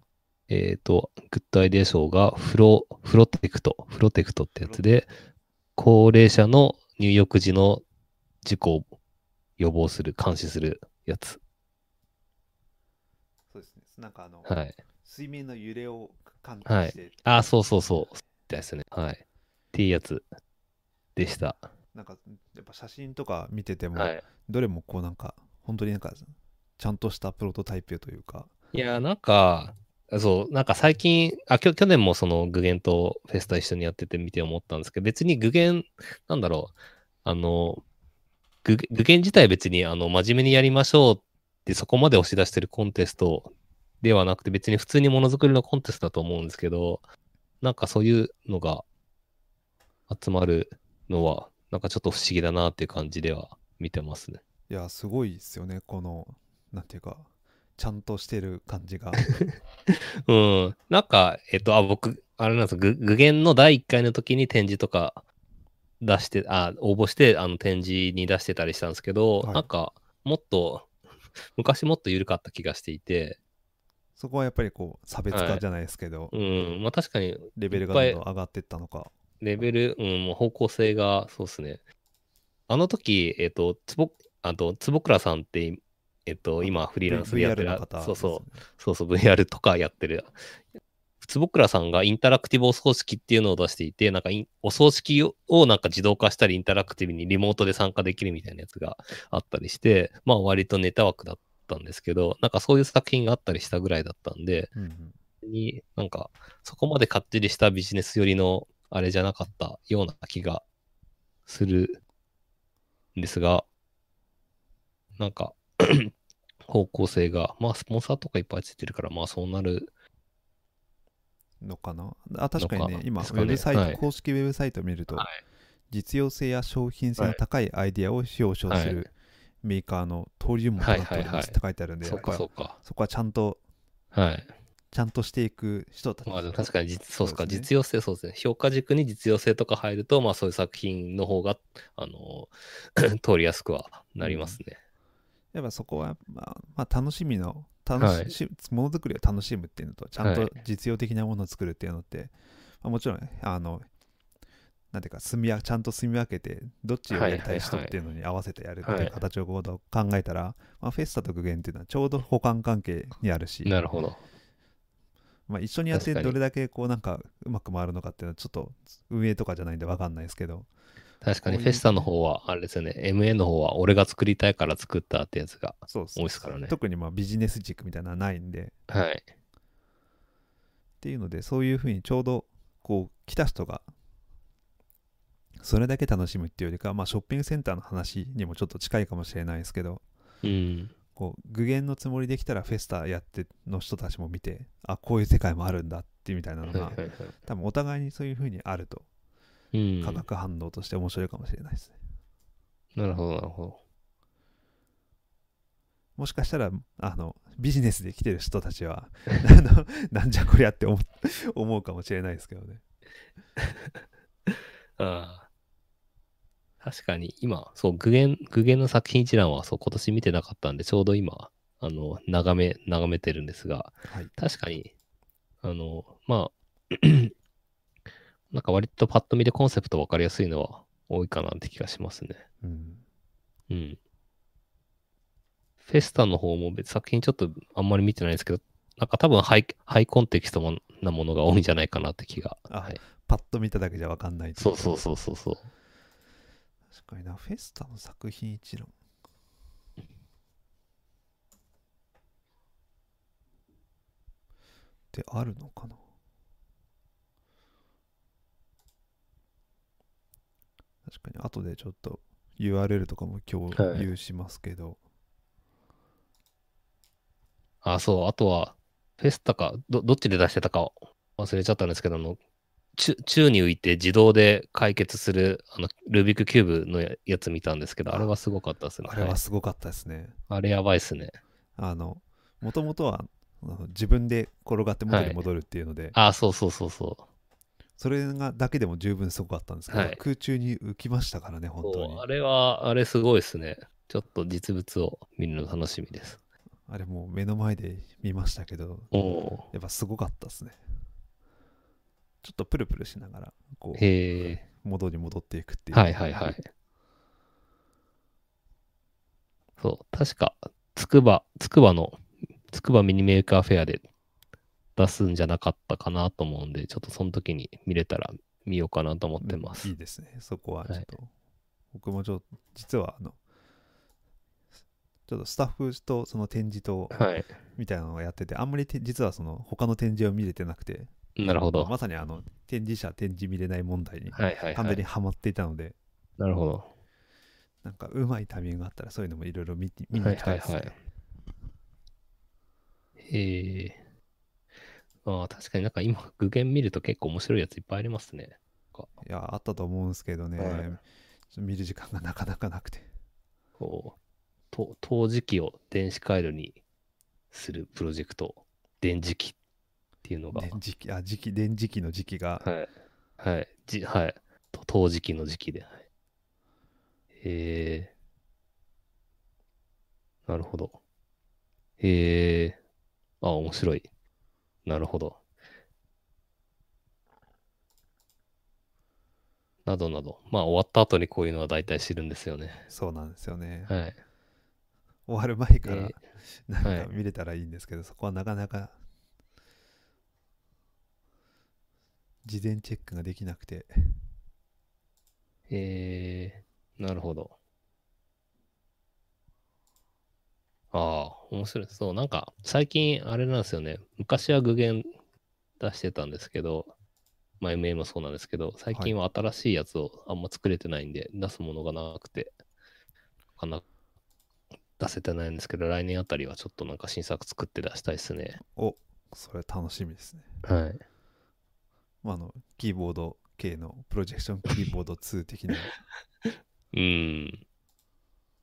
えっ、と、グッドアイデア賞がフロ、フロテクト、フロテクトってやつで、高齢者の入浴時の事故を予防する、監視するやつ。そうですねなんかあの、はい。水面の揺れを感知はいして、あ、そうそうそう。ですね。はい。っていうやつでした。なんかやっぱ写真とか見てても、はい。どれもこうなんか本当になんかちゃんとしたプロトタイプというかいや、なんか、そう、なんか最近、あ、去年もその具現とフェスタ一緒にやってて見て思ったんですけど、別に具現、なんだろう、あの、具具現自体別にあの真面目にやりましょうってそこまで押し出してるコンテストではなくて、別に普通にものづくりのコンテストだと思うんですけど、なんかそういうのが集まるのは、なんかちょっと不思議だなっていう感じでは見てますね。いやすごいですよね。このなんていうかちゃんとしてる感じが。うん。なんか、えっと、あ、僕、あれなんですよ、ぐ具現の第1回の時に展示とか出して、あ、応募して、あの展示に出してたりしたんですけど、はい。なんか、もっと、昔もっと緩かった気がしていて、そこはやっぱりこう差別化じゃないですけど、うん、まあ確かに、レベルがどんどん上がっていったのかレベル、うん、もう方向性が、そうですね。あの時、えっと、つぼ、あと、坪倉さんって、えっと、今、フリーランスでやってるの方、そうそう、そうそう、VR とかやってる。坪倉さんがインタラクティブお葬式っていうのを出していて、なんかお葬式ををなんか自動化したりインタラクティブにリモートで参加できるみたいなやつがあったりして、まあ割とネタ枠だったんですけど、なんかそういう作品があったりしたぐらいだったんで、うんうんになんかそこまでかっちりしたビジネス寄りのあれじゃなかったような気がするんですが、なんか 方向性が、まあスポンサーとかいっぱいついてるから、まあそうなるのかな？あ確かにね今ウェブサイト、はい。公式ウェブサイトを見ると、はい。実用性や商品性の高いアイディアを表彰すはい。るメーカーの登竜門となっておりますって書いてあるんで。そこはちゃんとはい。ちゃんとしていく人たち。まあ確かに実、そうですか、すね実用性、そうですね。評価軸に実用性とか入ると、まあそういう作品の方が、あの、通りやすくはなりますね。やっぱそこは、まあ、まあ楽しみの楽し、ものづくりを楽しむっていうのとちゃんとはい。実用的なものを作るっていうのって、まあ、もちろんあのなんていうか住みわちゃんと住み分けてどっちをやりたい人っていうのに合わせてやるっていう形をこう考えたら、まあ、フェスタと具現っていうのはちょうど補完関係にあるし、なるほど。まあ、一緒にやってどれだけこうなんかうまく回るのかっていうのはちょっと運営とかじゃないんで分かんないですけど。確かに、フェスタの方は、あれですよね、MA の方は、俺が作りたいから作ったってやつがそうそう多いですからね。特にまあビジネス軸みたいなのはないんで。はい。っていうのでそういうふうにちょうどこう来た人がそれだけ楽しむっていうよりかまあショッピングセンターの話にもちょっと近いかもしれないですけど。うん。こう具現のつもりできたらフェスタやっての人たちも見てあこういう世界もあるんだってみたいなのが。多分お互いにそういうふうにあるとうん。化学反応として面白いかもしれないですね、なるほど、なるほど。もしかしたらあのビジネスで来てる人たちは あのなんじゃこりゃって思う思うかもしれないですけどね ああ。確かに、今、そう、具現、具現の作品一覧は、そう、今年見てなかったんで、ちょうど今、あの、眺め、眺めてるんですが、はい確かに、あの、まあ、なんか割とパッと見でコンセプト分かりやすいのは多いかなって気がしますね。うんうん。フェスタの方も別作品ちょっとあんまり見てないですけど、なんか多分ハイハイコンテキストもなものが多いんじゃないかなって気が。あはい、パッと見ただけじゃ分かんないそうそうそうそうそう。確かにな、フェスタの作品一覧。ってあるのかな。確かに、後でちょっと URL とかも共有しますけど、あ、そう、あとは、フェスタか、ど、どっちで出してたか忘れちゃったんですけど、あの、宙宙に浮いて自動で解決する、あの、ルービックキューブのややつ見たんですけど、あれはすごかったですね。あれははいすごかったですね。あれやばいっすね。あの、もともとは自分で転がって元に戻るっていうので、あ、そうそうそうそう。それがだけでも十分すごかったんですけど、はい空中に浮きましたからね、本当に。あれは、あれすごいですね。ちょっと実物を見るの楽しみです。あれもう目の前で見ましたけど、やっぱすごかったですね。ちょっとプルプルしながら、こ。う、元に戻っていくっていう。はいはいはい。そう、確か、つくば、つくばの、つくばミニメーカーフェアで出すんじゃなかったかなと思うんで、ちょっとその時に見れたら見ようかなと思ってます。いいですね。そこはちょっと、僕もちょっと、実はあの、ちょっとスタッフとその展示とはい。みたいなのをやってて、あんまりて実はその他の展示を見れてなくて、なるほど。まさにあの展示者展示見れない問題にはいはい完全にはい。ハマっていたので、なるほど。なんかうまいタイミングがあったらそういうのもいろいろ見て見に行きたいですね。はいはいええああ、確かになんか今、具現見ると結構面白いやついっぱいありますね。いや、あったと思うんですけどね、はい見る時間がなかなかなくて。こう、と陶磁器を電子回路にするプロジェクト、電磁気っていうのが、電磁気、あ、磁気、電磁気の時期が、はい。はい。じはい。と陶磁器の時期で。はい、えー。なるほど。えー。あ、面白い。なるほど。などなど。まあ、終わった後にこういうのは大体知るんですよね。そうなんですよね。はい。終わる前から、えなんはいか見れたらいいんですけど、そこはなかなか事前チェックができなくて、えー、なるほど。ああ、面白い。そう、なんか、最近、あれなんですよね。昔は具現出してたんですけど、まあ、MA もそうなんですけど、最近は新しいやつをあんま作れてないんで、出すものがなくて、かな、出せてないんですけど、来年あたりはちょっとなんか新作作って出したいですね。おそれ楽しみですね。はい。まあ、あの、キーボード系のプロジェクションキーボード2的な、うーん。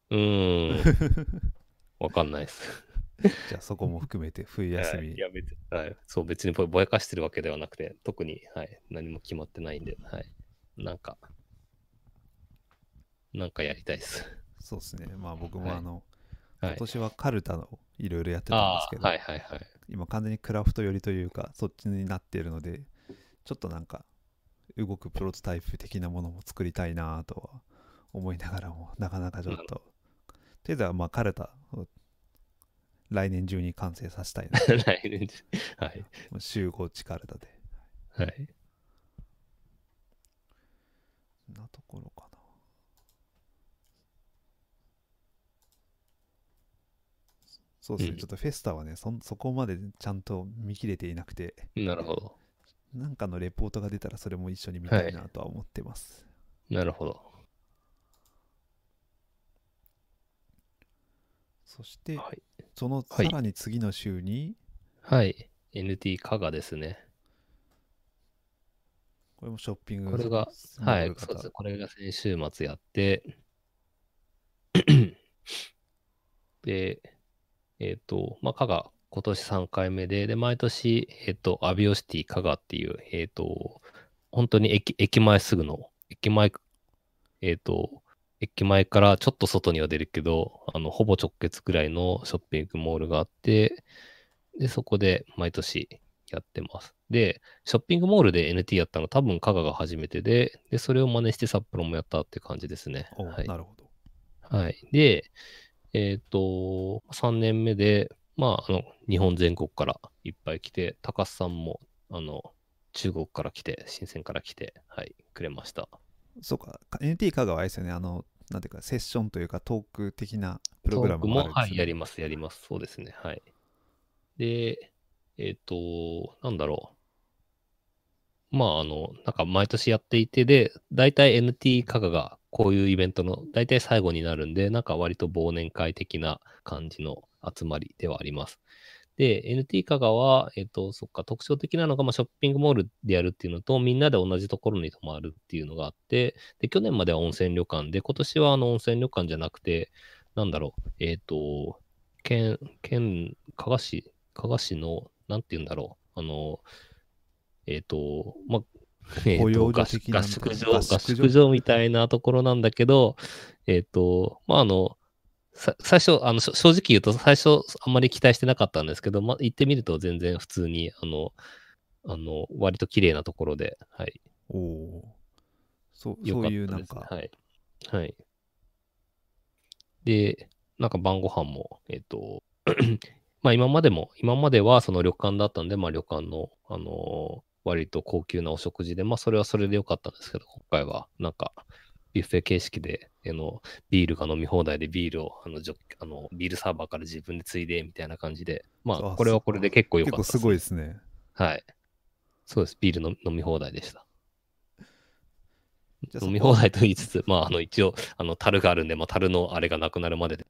うーん。わかんないです。じゃあそこも含めて冬休みはい、い、や別はい、そう別にぼぼやかしてるわけではなくて特に、はい、何も決まってないんで、はい、なんかなんかやりたいです。そうですね。まあ僕はいもあの、はい今、年はカルタをいろいろやってたんですけど、はいはいはい。今完全にクラフト寄りというか、そっちになっているので、ちょっとなんか、動くプロトタイプ的なものも作りたいなとは思いながらも、なかなかちょっと、とりあえずはまあカルタを来年中に完成させたいな。来年中はい集合地カルタで。はい。そんなところかな。そうですね、うんちょっとフェスタはねそん、そこまでちゃんと見切れていなくて、なるほど。なんかのレポートが出たらそれも一緒に見たいなとは思ってます。なるほど。そして、はい。そのはいさらに次の週に、はい。NT 加賀ですね。これもショッピングこれが、はいそう型です。これが先週末やって、で、えっ、と、まあ、加賀、今年3回目で、で、毎年、えっ、と、アビオシティ加賀っていう、えっ、と、本当に駅駅前すぐの、駅前、えっ、と、駅前からちょっと外には出るけど、あの、ほぼ直結くらいのショッピングモールがあって、で、そこで毎年やってます。で、ショッピングモールで NT やったの多分加賀が初めてで、で、それを真似して札幌もやったって感じですね。おはい。なるほど。はい。で、えっ、と、3年目で、まあ、あの、日本全国からいっぱい来て、高須さんも、あの、中国から来て、深センから来て、はい、くれました。そうか、NT 香川はあれですよね、あの、なんていうか、セッションというか、トーク的なプログラムトークも、はい、もあるんですよねやります、やります。そうですね。はい。で、えっ、と、なんだろう。まあ、あの、なんか毎年やっていて、で、大体 NT 加賀がこういうイベントの大体最後になるんで、なんか割と忘年会的な感じの集まりではあります。で、NT 加賀は、えっ、と、そっか、特徴的なのが、まあ、ショッピングモールでやるっていうのと、みんなで同じところに泊まるっていうのがあって、で、去年までは温泉旅館で、今年はあの温泉旅館じゃなくて、なんだろう、えっ、と、県、県、加賀市、加賀市の、なんて言うんだろう、あの、えっ、と、まあ、えーと合宿場、合合宿場みたいなところなんだけど、えっ、と、まあ、あの、さ最初、あの、正直言うと、最初、あんまり期待してなかったんですけど、まあ、行ってみると全然普通に、あの、あの、割と綺麗なところで、はい、おおーそうそういうなんですねか、はい。はい。で、なんか晩ご飯も、えっ、と、まあ今までも、今まではその旅館だったんで、まあ旅館の、あのー割と高級なお食事で、まあそれはそれでよかったんですけど、今回はなんか、ビュッフェ形式で、あの、ビールが飲み放題でビールを、あの、ジョあのビールサーバーから自分でついで、みたいな感じで、まああこれはこれで結構良かった結構すごいですね。はい。そうです。ビールの飲み放題でした。飲み放題と言いつつ、まあ、あの、一応、あの、樽があるんで、まあ、樽のあれがなくなるまでで。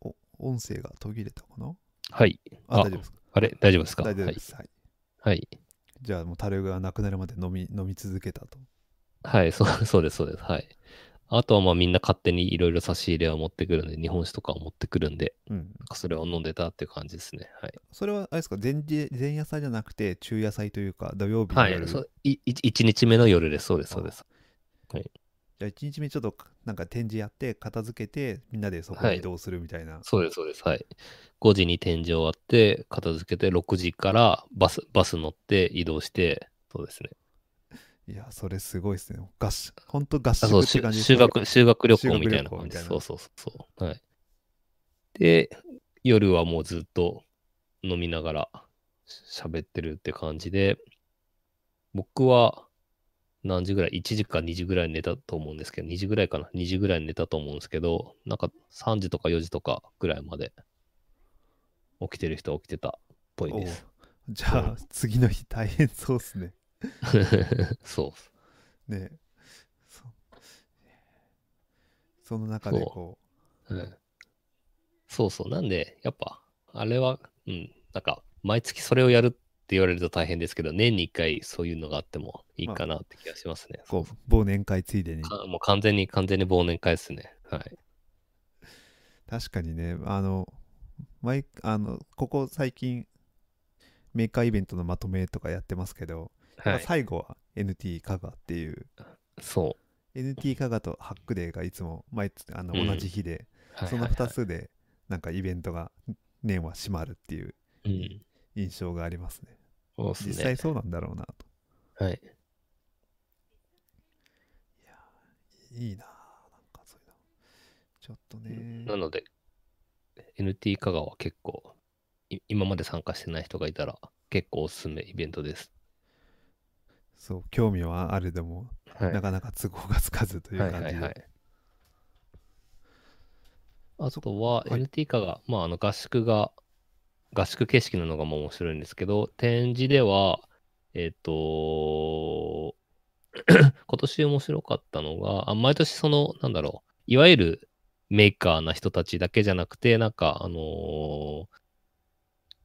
お音声が途切れたかな？はい。あ、あれ？大丈夫ですか？大丈夫です。はい。はい。はい。じゃあもう樽がなくなるまで飲み飲み続けたと。はい、そう そうです、そうです。はい。あとは、まあ、みんな勝手にいろいろ差し入れを持ってくるんで、日本酒とかを持ってくるんで、うん。なんかそれを飲んでたっていう感じですね。はい。それはあれですか？前日前夜祭じゃなくて中夜祭というか土曜日の夜、はい。そういい1日目の夜です。そうです、そうです。じゃあ1日目ちょっとなんか展示やって片付けてみんなでそこはいに移動するみたいな、そうです、そうです。はい。5時に展示終わって、片付けて、6時からバス、バス乗って移動して、そうですね。い、やそれすごいですね合宿本当合あそう、宿ってし感じね修学、修学旅行みたいな感じ。そうそうそう。はい。で、夜はもうずっと飲みながら喋ってるって感じで、僕は何時ぐらい ?1 時か2時ぐらいに寝たと思うんですけど、2時ぐらいかな ?2 時ぐらいに寝たと思うんですけど、なんか3時とか4時とかぐらいまで起きてる人は起きてたっぽいです。おじゃあ次の日大変そうですね そう。ねそその中でこうんそうそう。なんで、やっぱ、あれは、うん、なんか、毎月それをやるって言われると大変ですけど、年に一回そういうのがあってもいいかなって気がしますね。うこう忘年会ついでにかもう完全に、完全に忘年会ですね。はい。確かにねあの毎あのここ最近メーカーイベントのまとめとかやってますけど、まあはい。最後は NT 加賀っていうそ NT 加賀とハックデーがいつも毎月あのうん同じ日で、う。はいそのはいはい2つでなんかイベントが年は閉まるっていううん。印象がありますねそうですね。実際そうなんだろうなとはい。いいななんかそういうのちょっとねなので、NT 香川は結構、い今まで参加してない人がいたら、結構おすすめイベントです。そう興味はあるでも、はい。なかなか都合がつかずというはい感じで、はいはい。あとは、はい NT 化が、まあ、あの合宿が、合宿形式なのがもう面白いんですけど、展示では、えっ、と、今年面白かったのが、あ毎年その、なんだろう、いわゆるメーカーな人たちだけじゃなくて、なんか、あのー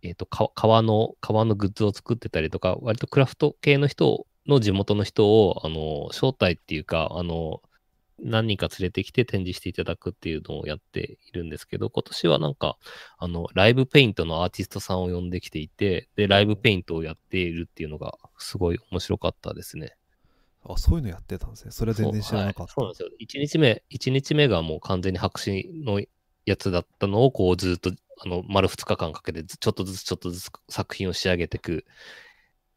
えっ、と、か革の、革のグッズを作ってたりとか、割とクラフト系の人の地元の人を、あの招待っていうか、あの何人か連れてきて展示していただくっていうのをやっているんですけど、今年はなんか、あの、ライブペイントのアーティストさんを呼んできていて、で、ライブペイントをやっているっていうのが、すごい面白かったですね。あそういうのやってたんですねそれは全然知らなかったそう,、はい、そうなんですよ。1日目、一日目がもう完全に白紙のやつだったのを、こうずっと、あの、丸2日間かけて、ずちょっとずつちょっとずつ作品を仕上げていく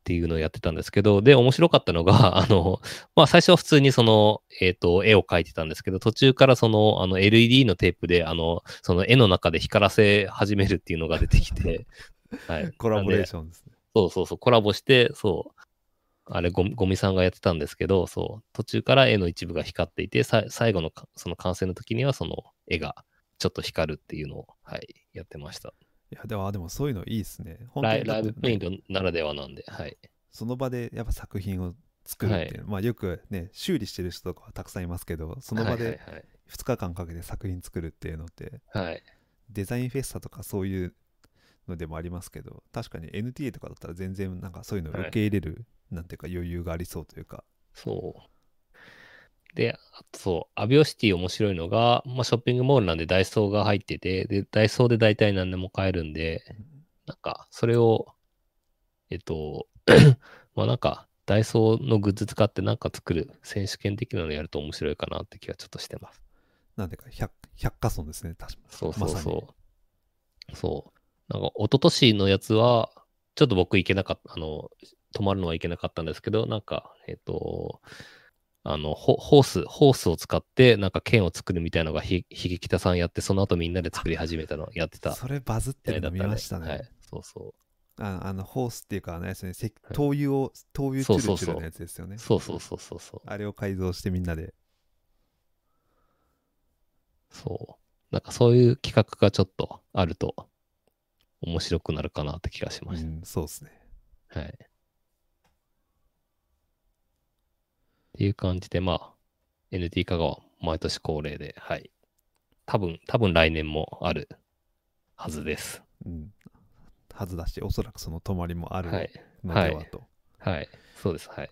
っていうのをやってたんですけど、で、面白かったのが、あの、まあ、最初は普通にその、えっ、と、絵を描いてたんですけど、途中からその、あの、LED のテープで、あの、その絵の中で光らせ始めるっていうのが出てきて、はい。コラボレーションですねそうそうそう、コラボして、そう、あれゴミ、ゴミさんがやってたんですけど、そう、途中から絵の一部が光っていて、さ最後のかその完成の時には、その絵がちょっと光るっていうのを、はい、やってました。いやでもあでもそういうのいいですね本当ライにライブペイントならではなんで、はい。その場でやっぱ作品を作るっていう、まあよくね修理してる人とかはたくさんいますけどその場ではい2日間かけて作品作るっていうのってはい、はい。デザインフェスタとかそういうのでもありますけど確かに NTA とかだったら全然なんかそういうのを受け入れる、なんていうか余裕がありそうというかそう。で、あとそう、アビオシティ面白いのが、まあ、ショッピングモールなんでダイソーが入ってて、で、ダイソーで大体何でも買えるんで、なんか、それを、えっと、まあなんか、ダイソーのグッズ使ってなんか作る選手権的なのやると面白いかなって気はちょっとしてます。なんていうか百百科村ですね確かそうそうそう。そう。なんか、一昨年のやつは、ちょっと僕行けなかった、あの、泊まるのは行けなかったんですけど、なんか、えっと、あの、ホホース、ホースを使って、なんか剣を作るみたいなのがひ、ひげきたさんやって、その後みんなで作り始めたのやってたそれバズってるの見ましたね。はい。そうそああのホースっていうかあのやつね、灯油を、灯油チュルチュルのやつですよねう。。そうそうそうそうそう。あれを改造してみんなで。そう。なんかそういう企画がちょっとあると面白くなるかなって気がしましうん、そうですね。た。はい。っていう感じで、まあ、NT 香川毎年恒例で、はい。多分、多分来年もあるはずです。うん。はずだし、おそらくその泊まりもあるはい。のではと。はい。そうです。はい。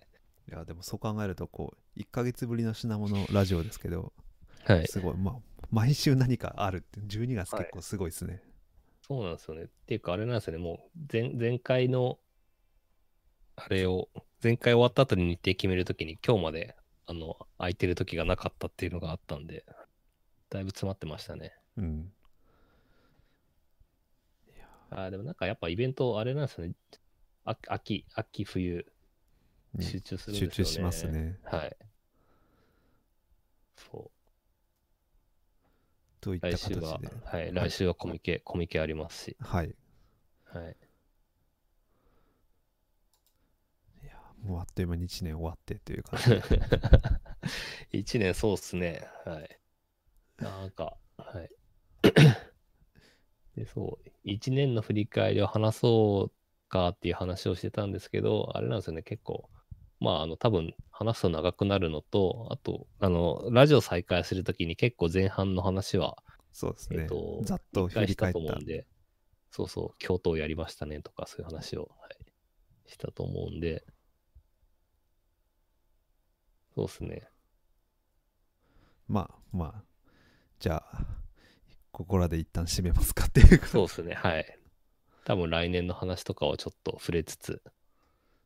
い、や、でもそう考えると、こう、1ヶ月ぶりの品物ラジオですけど、はい。すごい、まあ、毎週何かあるって、12月結構すごいですね。そうなんですよね。っていうか、あれなんですよね。もう前、前回の、あれを、前回終わった後に日程決めるときに、今日まで、あの、空いてる時がなかったっていうのがあったんで、だいぶ詰まってましたね。うん。あーでもなんかやっぱイベント、あれなんですよね。あ秋、秋、冬、に集中するんですよね。集中しますね。はい。そう。といった来週は形で。、はい、来週はコミケ、コミケありますし、はい。はい。いや、もうあっという間に1年終わってという感じで。一年そうっすね。はい。なんか、はい。で、そう、一年の振り返りを話そうかっていう話をしてたんですけど、あれなんですよね、結構、まあ、あの、多分話すと長くなるのと、あと、あの、ラジオ再開するときに結構前半の話は、そうですねえっ、。と、ざっと振り返ったと思うんで、そうそう、京都をやりましたねとか、そういう話を、はい、したと思うんで、そうですね。まあまあ、じゃあ、ここらで一旦締めますかっていうかそうですね、はい。多分来年の話とかをちょっと触れつつ、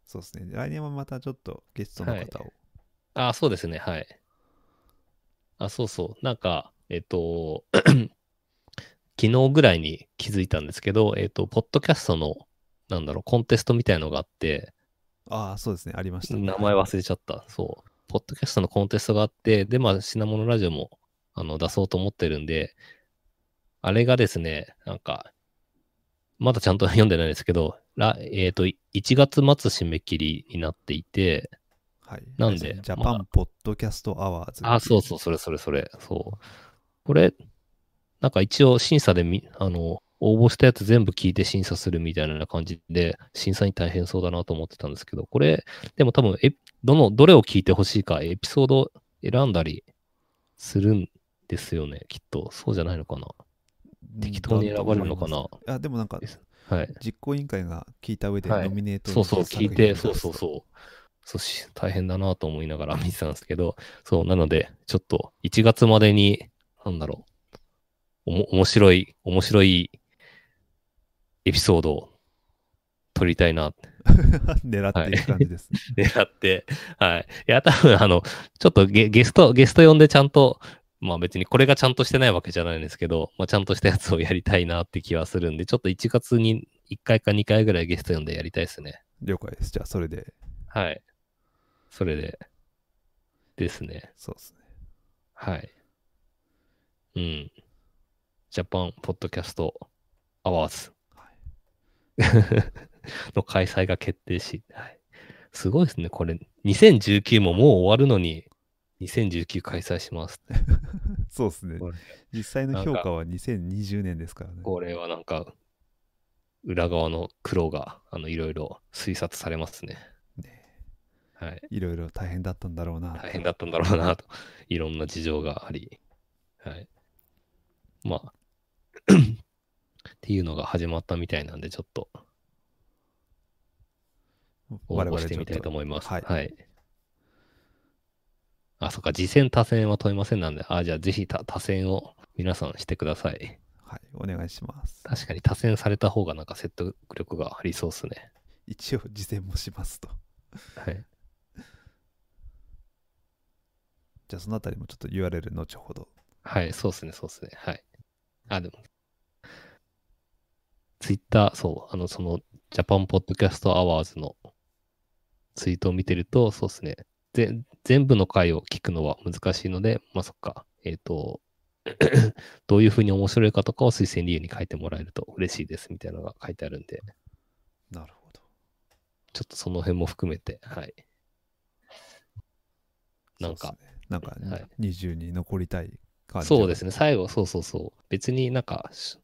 そうですね。来年はまたちょっとゲストの方を。あ、そうですね、はい。あ、そうそう。なんか、えっと、昨日ぐらいに気づいたんですけど、えっと、ポッドキャストの、なんだろう、コンテストみたいのがあって、ああ、そうですね。ありましたね。名前忘れちゃった。そう。ポッドキャストのコンテストがあって、で、まあ、品物ラジオもあの出そうと思ってるんで、あれがですね、なんか、まだちゃんと読んでないですけど、らえっ、と、1月末締め切りになっていて、はい。なんでジャパンポッドキャストアワーズ。あ、そうそう、それそれそれ、そう。これ、なんか一応審査でみ、あの、応募したやつ全部聞いて審査するみたいな感じで、審査員大変そうだなと思ってたんですけど、これ、でも多分、え、どの、どれを聞いてほしいか、エピソード選んだりするんですよね、きっと。そうじゃないのかな。うん適当に選ばれるのかなあ、でもなんかはい。実行委員会が聞いた上ではいノミネートそうそう、聞いて、そうそうう。そう。そうし、大変だなと思いながら見てたんですけど、そう、なので、ちょっと1月までに、なんだろう、おも、面白い、面白いエピソードを撮りたいなって 狙っていく感じですね。狙って、はい。いや、多分、あの、ちょっとゲゲスト、ゲスト呼んでちゃんと、まあ別にこれがちゃんとしてないわけじゃないんですけど、まあちゃんとしたやつをやりたいなって気はするんで、ちょっと1月に1回か2回ぐらいゲスト呼んでやりたいですね。了解です。じゃあ、それで、はい。それで、ですね。そうですね。はい。うん。ジャパンポッドキャストアワーズ の開催が決定し、はい。すごいですね。これ、2019ももう終わるのに、2019開催します。そうですね。実際の評価は2020年ですからね。これはなんか、裏側の苦労が、あの、いろいろ推察されますね。ねはい。いろいろ大変だったんだろうな。大変だったんだろうなと。いろんな事情があり。はい。まあ、っていうのが始まったみたいなんで、ちょっと応募してみたいと思います。はいはい。あ、そっか、次戦多戦は問いませんなんで、あ、じゃあぜひ多多戦を皆さんしてください。はい、お願いします。確かに多戦された方がなんか説得力がありそうですね。一応、事前もしますと。はい。じゃあ、そのあたりもちょっと URL 後ほど。はい、そうですね、そうですね。はい。あ、でも、ツイッター、そう、あの、その、 Japan Podcast Awards のツイートを見てると、そうですね、ぜ全部の回を聞くのは難しいので、まあそっか、えっ、と、どういうふうに面白いかとかを推薦理由に書いてもらえると嬉しいですみたいなのが書いてあるんで、なるほど。ちょっとその辺も含めて、はい。なんかね、なんか、はい20に残りたい感じ。そうですね、最後、そうそうそう。別になんか、し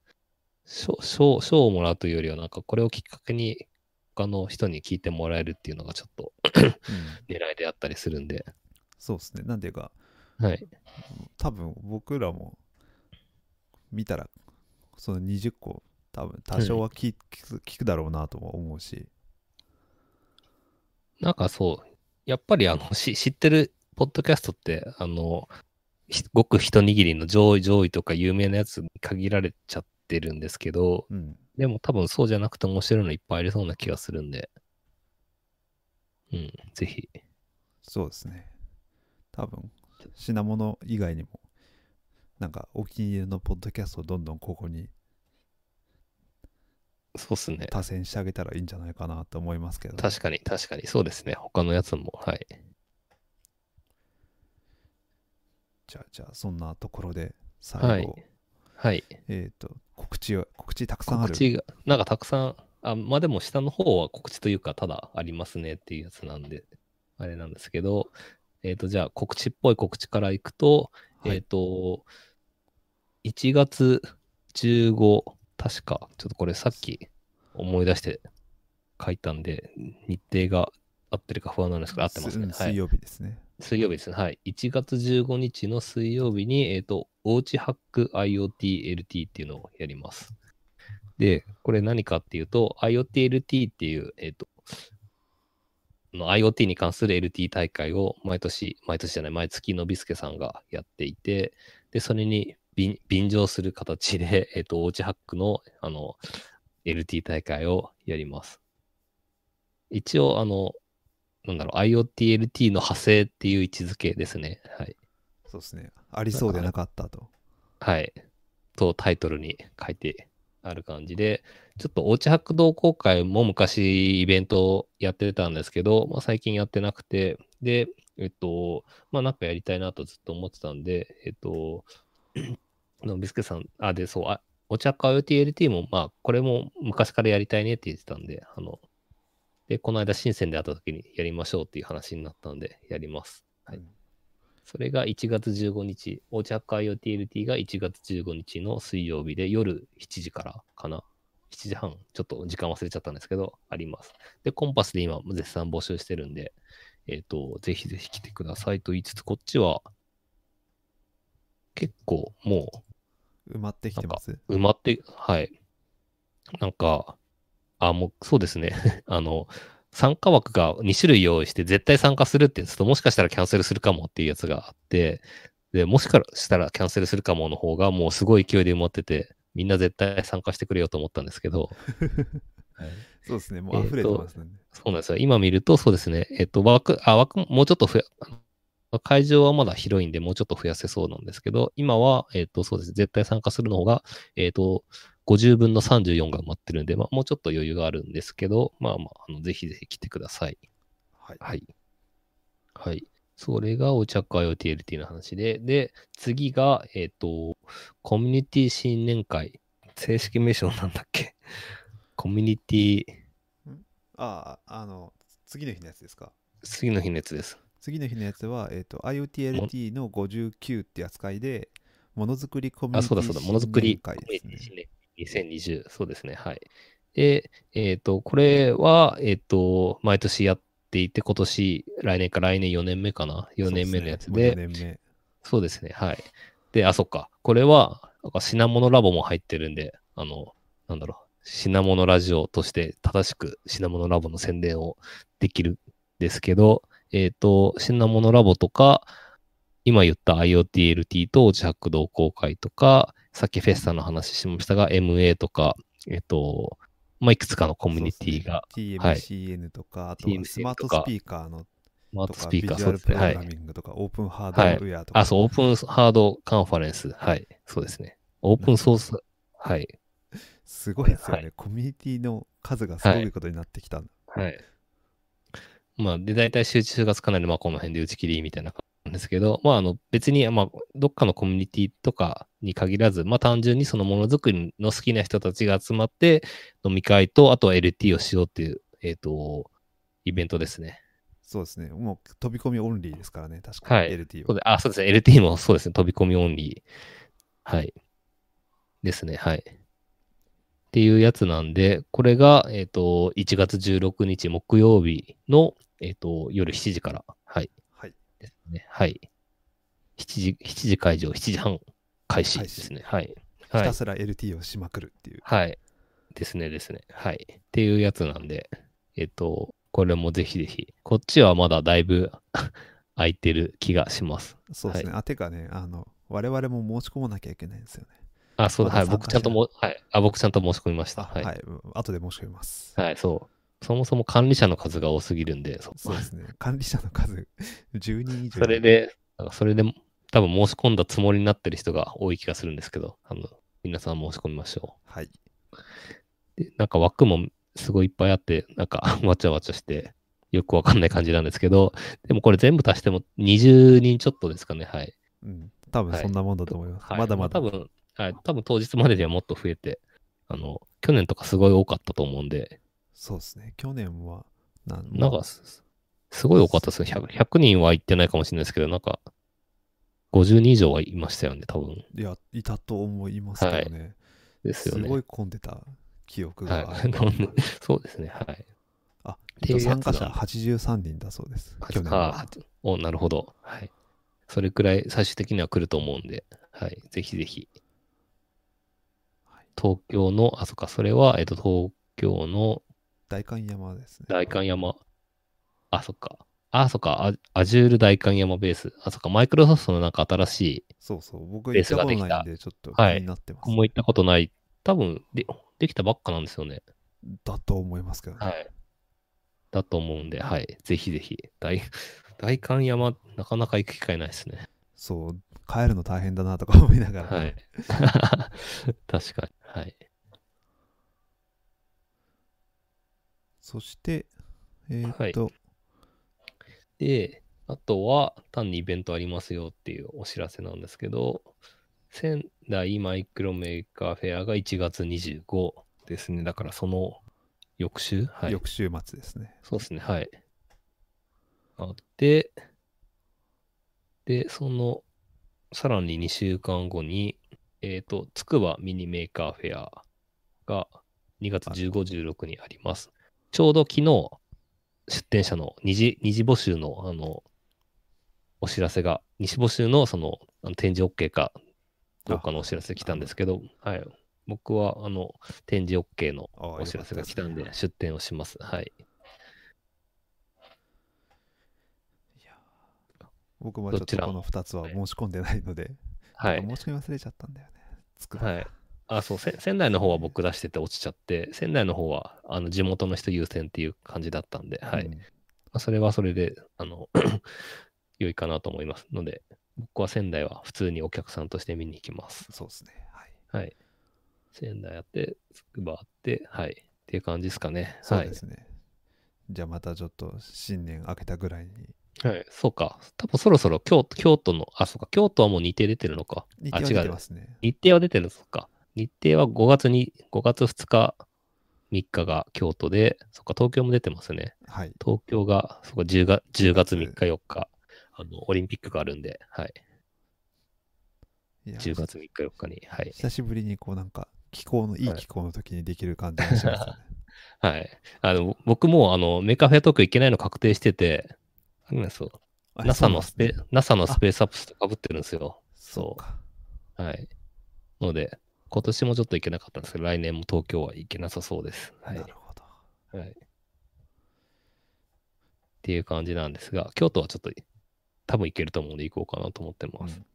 賞賞賞をもらうというよりは、なんかこれをきっかけに他の人に聞いてもらえるっていうのがちょっとうん狙いであったりするんで、そうですね。なんていうか、はい。多分僕らも見たら、その20個、多分多少は聞,、聞く聞くだろうなとも思うし、なんかそう、やっぱりあの、し知ってるポッドキャストって、あの、ひごく一握りの上位上位とか有名なやつに限られちゃってるんですけど、うん。でも多分そうじゃなくて面白いのいっぱいありそうな気がするんで、うん、ぜひ。そうですね。多分、品物以外にも、なんかお気に入りのポッドキャストをどんどんここにそうっすね。多選してあげたらいいんじゃないかなと思いますけど。確かに、確かに、そうですね。他のやつも、はい。じゃあ、じゃあ、そんなところで、最後、はいはい。えっ、と、告知は、告知たくさんある？告知が、なんかたくさん、あ、まあでも下の方は告知というか、ただありますねっていうやつなんで、あれなんですけど、えっ、と、じゃあ告知っぽい告知からいくと、はいえっ、と、1月15、確か、ちょっとこれさっき思い出して書いたんで、日程が合ってるか不安なんですけど、合ってますね。はい。す水曜日ですね。水曜日ですね。はい。1月15日の水曜日に、えっ、と、おうちハック IoTLT っていうのをやります。で、これ何かっていうと、IoTLT っていう、えっ、と、の IoT に関する LT 大会を毎年、毎年じゃない、毎月のびすけさんがやっていて、で、それに便便乗する形で、えっ、と、おうちハックの、あの、LT 大会をやります。一応、あの、なんだろう、IoTLT の派生っていう位置づけですね。はい。そうですね。ありそうでなかったと。はい。とタイトルに書いてある感じで、ちょっとおうちハック同好会も昔イベントをやってたんですけど、まあ、最近やってなくて、で、えっと、まあなんかやりたいなとずっと思ってたんで、えっと、のビスケさん、あ、で、そう、あお茶か IoTLT も、まあ、これも昔からやりたいねって言ってたんで、あの、で、この間深センで会った時にやりましょうっていう話になったんで、やります。はいうんそれが1月15日、お茶か IoTLT が1月15日の水曜日で夜7時からかな。7時半、ちょっと時間忘れちゃったんですけど、あります。で、コンパスで今絶賛募集してるんで、えっ、と、ぜひぜひ来てくださいと言いつつ、こっちは結構も埋まってきてます。う埋まって、はい。なんか、あ、もうそうですね。あの、参加枠が2種類用意して絶対参加するってやつともしかしたらキャンセルするかもっていうやつがあって、で、もしかしたらキャンセルするかもの方がもうすごい勢いで埋まってて、みんな絶対参加してくれようと思ったんですけど、はいそうですね。もう溢れてますね。そうなんですよ。今見ると、そうですね。えっと、枠、あ、枠、もうちょっと増や、会場はまだ広いんで、もうちょっと増やせそうなんですけど、今は、えっと、そうです。絶対参加するの方が、えっと、50分の34が埋まってるんで、まあ、もうちょっと余裕があるんですけど、まあまあ、あのぜひぜひ来てください。はい。はい。はい。それがお茶会 IoTLT の話で、で、次が、えっ、と、コミュニティ新年会。正式名称なんだっけ？コミュニティ、ああ、あの、次の日のやつですか？次の日のやつです。次の日のやつは、えっ、と、IoTLT の59って扱いで、ものづくりコミュニあ、ティそうだそうだ、ものづくり新年会ですね。2020、そうですね、はい。で、えっ、と、これは、えっ、と、毎年やっていて、今年、来年か来年4年目かな ?4 年目のやつそうで、すねもう4年目。そうですね、はい。で、あ、そっか。これは、なんか品物ラボも入ってるんで、あの、なんだろう、品物ラジオとして正しく品物ラボの宣伝をできるんですけど、えっ、と、品物ラボとか、今言った IoTLT とジャック同好会とか、さっきフェスタの話しましたが、MA とか、えっ、と、まあ、いくつかのコミュニティが、そうねはい TMCN とか、あとは TMCN スマートスピーカーのスマーとか、トスピーカー、ビジュアルそうですね。はいプログラ。ミングとか、オープンハードウェアとか、あ、そう、オープンハードカンファレンス。はい。そうですね。オープンソース。はい。すごいですよね、はコミュニティの数がすごいことになってきた。はい。まあ、で、大体集中がつかないので、まあ、この辺で打ち切りみたいな感じなんですけど、まあ、あの、別に、まあ、どっかのコミュニティとかに限らず、まあ、単純にそのものづくりの好きな人たちが集まって、飲み会と、あとは LT をしようっていう、えっ、と、イベントですね。そうですね。もう飛び込みオンリーですからね、確かに、はい LT は。あ、そうですね。LT もそうですね。飛び込みオンリー。はい。ですね。はい。っていうやつなんで、これが、えっ、と、1月16日木曜日の、えっ、と、夜7時から。はい。はい。ですね。はい。7時、7時会場、7時半開始ですね。はい。はいひた。すら LT をしまくるっていう。はい。ですね、ですね。はい。っていうやつなんで、えっ、と、これもぜひぜひ。こっちはまだだいぶ 空いてる気がします。そうですね。あ、てかね、あの、我々も申し込まなきゃいけないんですよね。あ、そうだ、はい。僕ちゃんとも、はい。あ、僕ちゃんと申し込みました。あ、は。はいい。うん後で申し込みます。はい、そう。そもそも管理者の数が多すぎるんで、そそうですね。管理者の数 10人以上。それで、それで多分申し込んだつもりになってる人が多い気がするんですけど、あの、皆さん申し込みましょはい。う。で、なんか枠もすごいいっぱいあって、なんか わちゃわちゃして、よくわかんない感じなんですけど、でもこれ全部足しても20人ちょっとですかね、はい。うん。多分そんなもんだと思います。はい、まだまだ。あ多分、はい、多分当日までにはもっと増えて、あの、去年とかすごい多かったと思うんで、そうですね。去年は、なんなんか、すすごい多かったですよ。100, 100人は行ってないかもしれないですけど、なんか、50人以上はいましたよね、多分。いや、いたと思いますけどね。ですよね。すごい混んでた記憶があはいる。そうですね、はい。あ、参加者なん83人だそうです。去年あは。お、なるほど。はい。それくらい最終的には来ると思うんで、はい。ぜひぜひ。はい東京の、あ、そっか、それは、えっと、東京の代官山ですね。代官山。あ、そっか。あ、そっか。アアジュール代官山ベース。あ、そっか。マイクロソフトのなんか新しい、そうそう。僕ベー行ったことスができたないんで、ちょっと気はいになってます。僕も行ったことない。多分で、できたばっかなんですよね。だと思いますけどね。はい。だと思うんで、はい。ぜひぜひ。大、代官山、なかなか行く機会ないですね。そう。帰るの大変だなとか思いながら。はい。確かに。はい。そして、えーっと、で、あとは単にイベントありますよっていうお知らせなんですけど、仙台マイクロメーカーフェアが1月25ですね。だからその翌週？はい。翌週末ですね。そうですね。はい。あって、で、その、さらに2週間後に、えっ、と、つくばミニメーカーフェアが2月15、16にあります。ちょうど昨日、出展者の二次、二次募集の、あの、お知らせが、二次募集のその、あの展示 OK かどうかのお知らせ来たんですけど、はい。僕は、あの、展示 OK のお知らせが来たんで出展をします。はい。僕もちょっとこの2つは申し込んでないので、はい。申し込み忘れちゃったんだよね。はい。あ、そう、せ仙台の方は僕出してて落ちちゃって、仙台の方はあの地元の人優先っていう感じだったんで、はい。うんまあそれはそれで、あの、良いかなと思いますので、僕は仙台は普通にお客さんとして見に行きます。そうですね。はい。はい。仙台あって、つくばあって、はい。っていう感じですかね。はいそうで。すね。じゃあまたちょっと新年明けたぐらいに。はい。そうか。多分そろそろ京都、京都の、あ、そうか。京都はもう日程出てるのか。あ、日程は出。てますね。日程は出てるのか。日程は5月に、5月2日、3日が京都で、そっか、東京も出てますね。はい。東京が、そこ 10, が10月3日、4日、あの、オリンピックがあるんで、はい。いや10月3日、4日に、はい。久しぶりにこうなんか気候のいいはい気候の時にできる感じがしますよね。はい。あの、僕も、あの、メカフェトーク行けないの確定してて、あれなんですよ。あ NASA のスペ、ね NASA のスペースアップスとかぶってるんですよ。そうか。はい。ので、今年もちょっと行けなかったんですけど、来年も東京は行けなさそうです。はいな。るほど。はい。っていう感じなんですが、京都はちょっと多分行けると思うんで行こうかなと思ってます。うん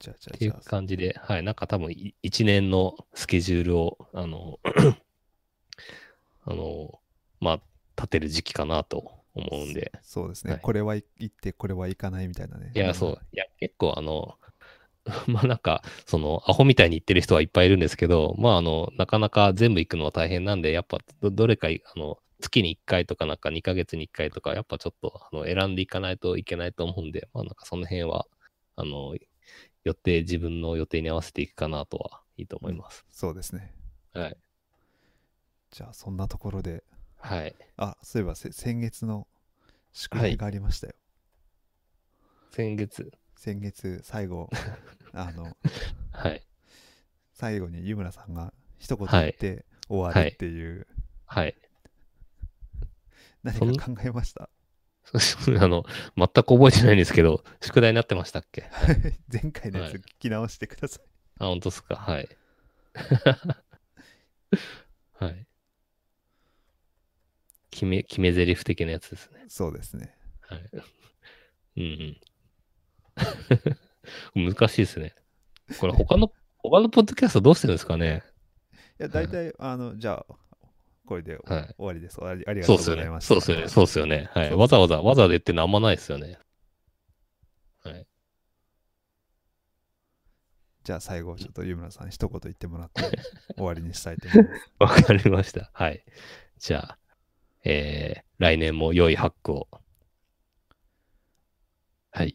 じゃあじゃっていう。感じで、はい、なんか多分い一年のスケジュールを、あの、あの、まあ、立てる時期かなと思うんで、そうですね。はいこれは行って、これは行かないみたいなね。いや、そう、いや、結構あの、まあなんか、その、アホみたいに言ってる人はいっぱいいるんですけど、まああの、なかなか全部行くのは大変なんで、やっぱど、どれかい、あの、月に1回とかなんか2ヶ月に1回とか、やっぱちょっとあの選んでいかないといけないと思うんで、まあなんかその辺は、あの、予定、自分の予定に合わせていくかなとはいいと思います。そうですね。はい。じゃあ、そんなところで、はい。あ、そういえばせ先月の宿題がありましたよ。先月、先月、最後、あの、はい。最後に湯村さんが一言言って終わるっていう、はい。何か考えました？あの、全く覚えてないんですけど、宿題になってましたっけ？前回のやつはい聞き直してください。あ、本当ですか？はい。はい。決め、決め台詞的なやつですね。そうですね。はい。うんうん。難しいですね。これ他の、他のポッドキャストどうしてるんですかね？いや、大体、あの、じゃあ、これで終はい。わりです。終わりありがとそうございま。した。そうっすよね。そうっすよね。はい。わざわざ、わざわざ言ってるのあんまないですよね。はい。じゃあ最後、ちょっと湯村さん一言言ってもらって 終わりにしたいと思います。わかりました。はい。じゃあ、えー、来年も良いハックを。はい。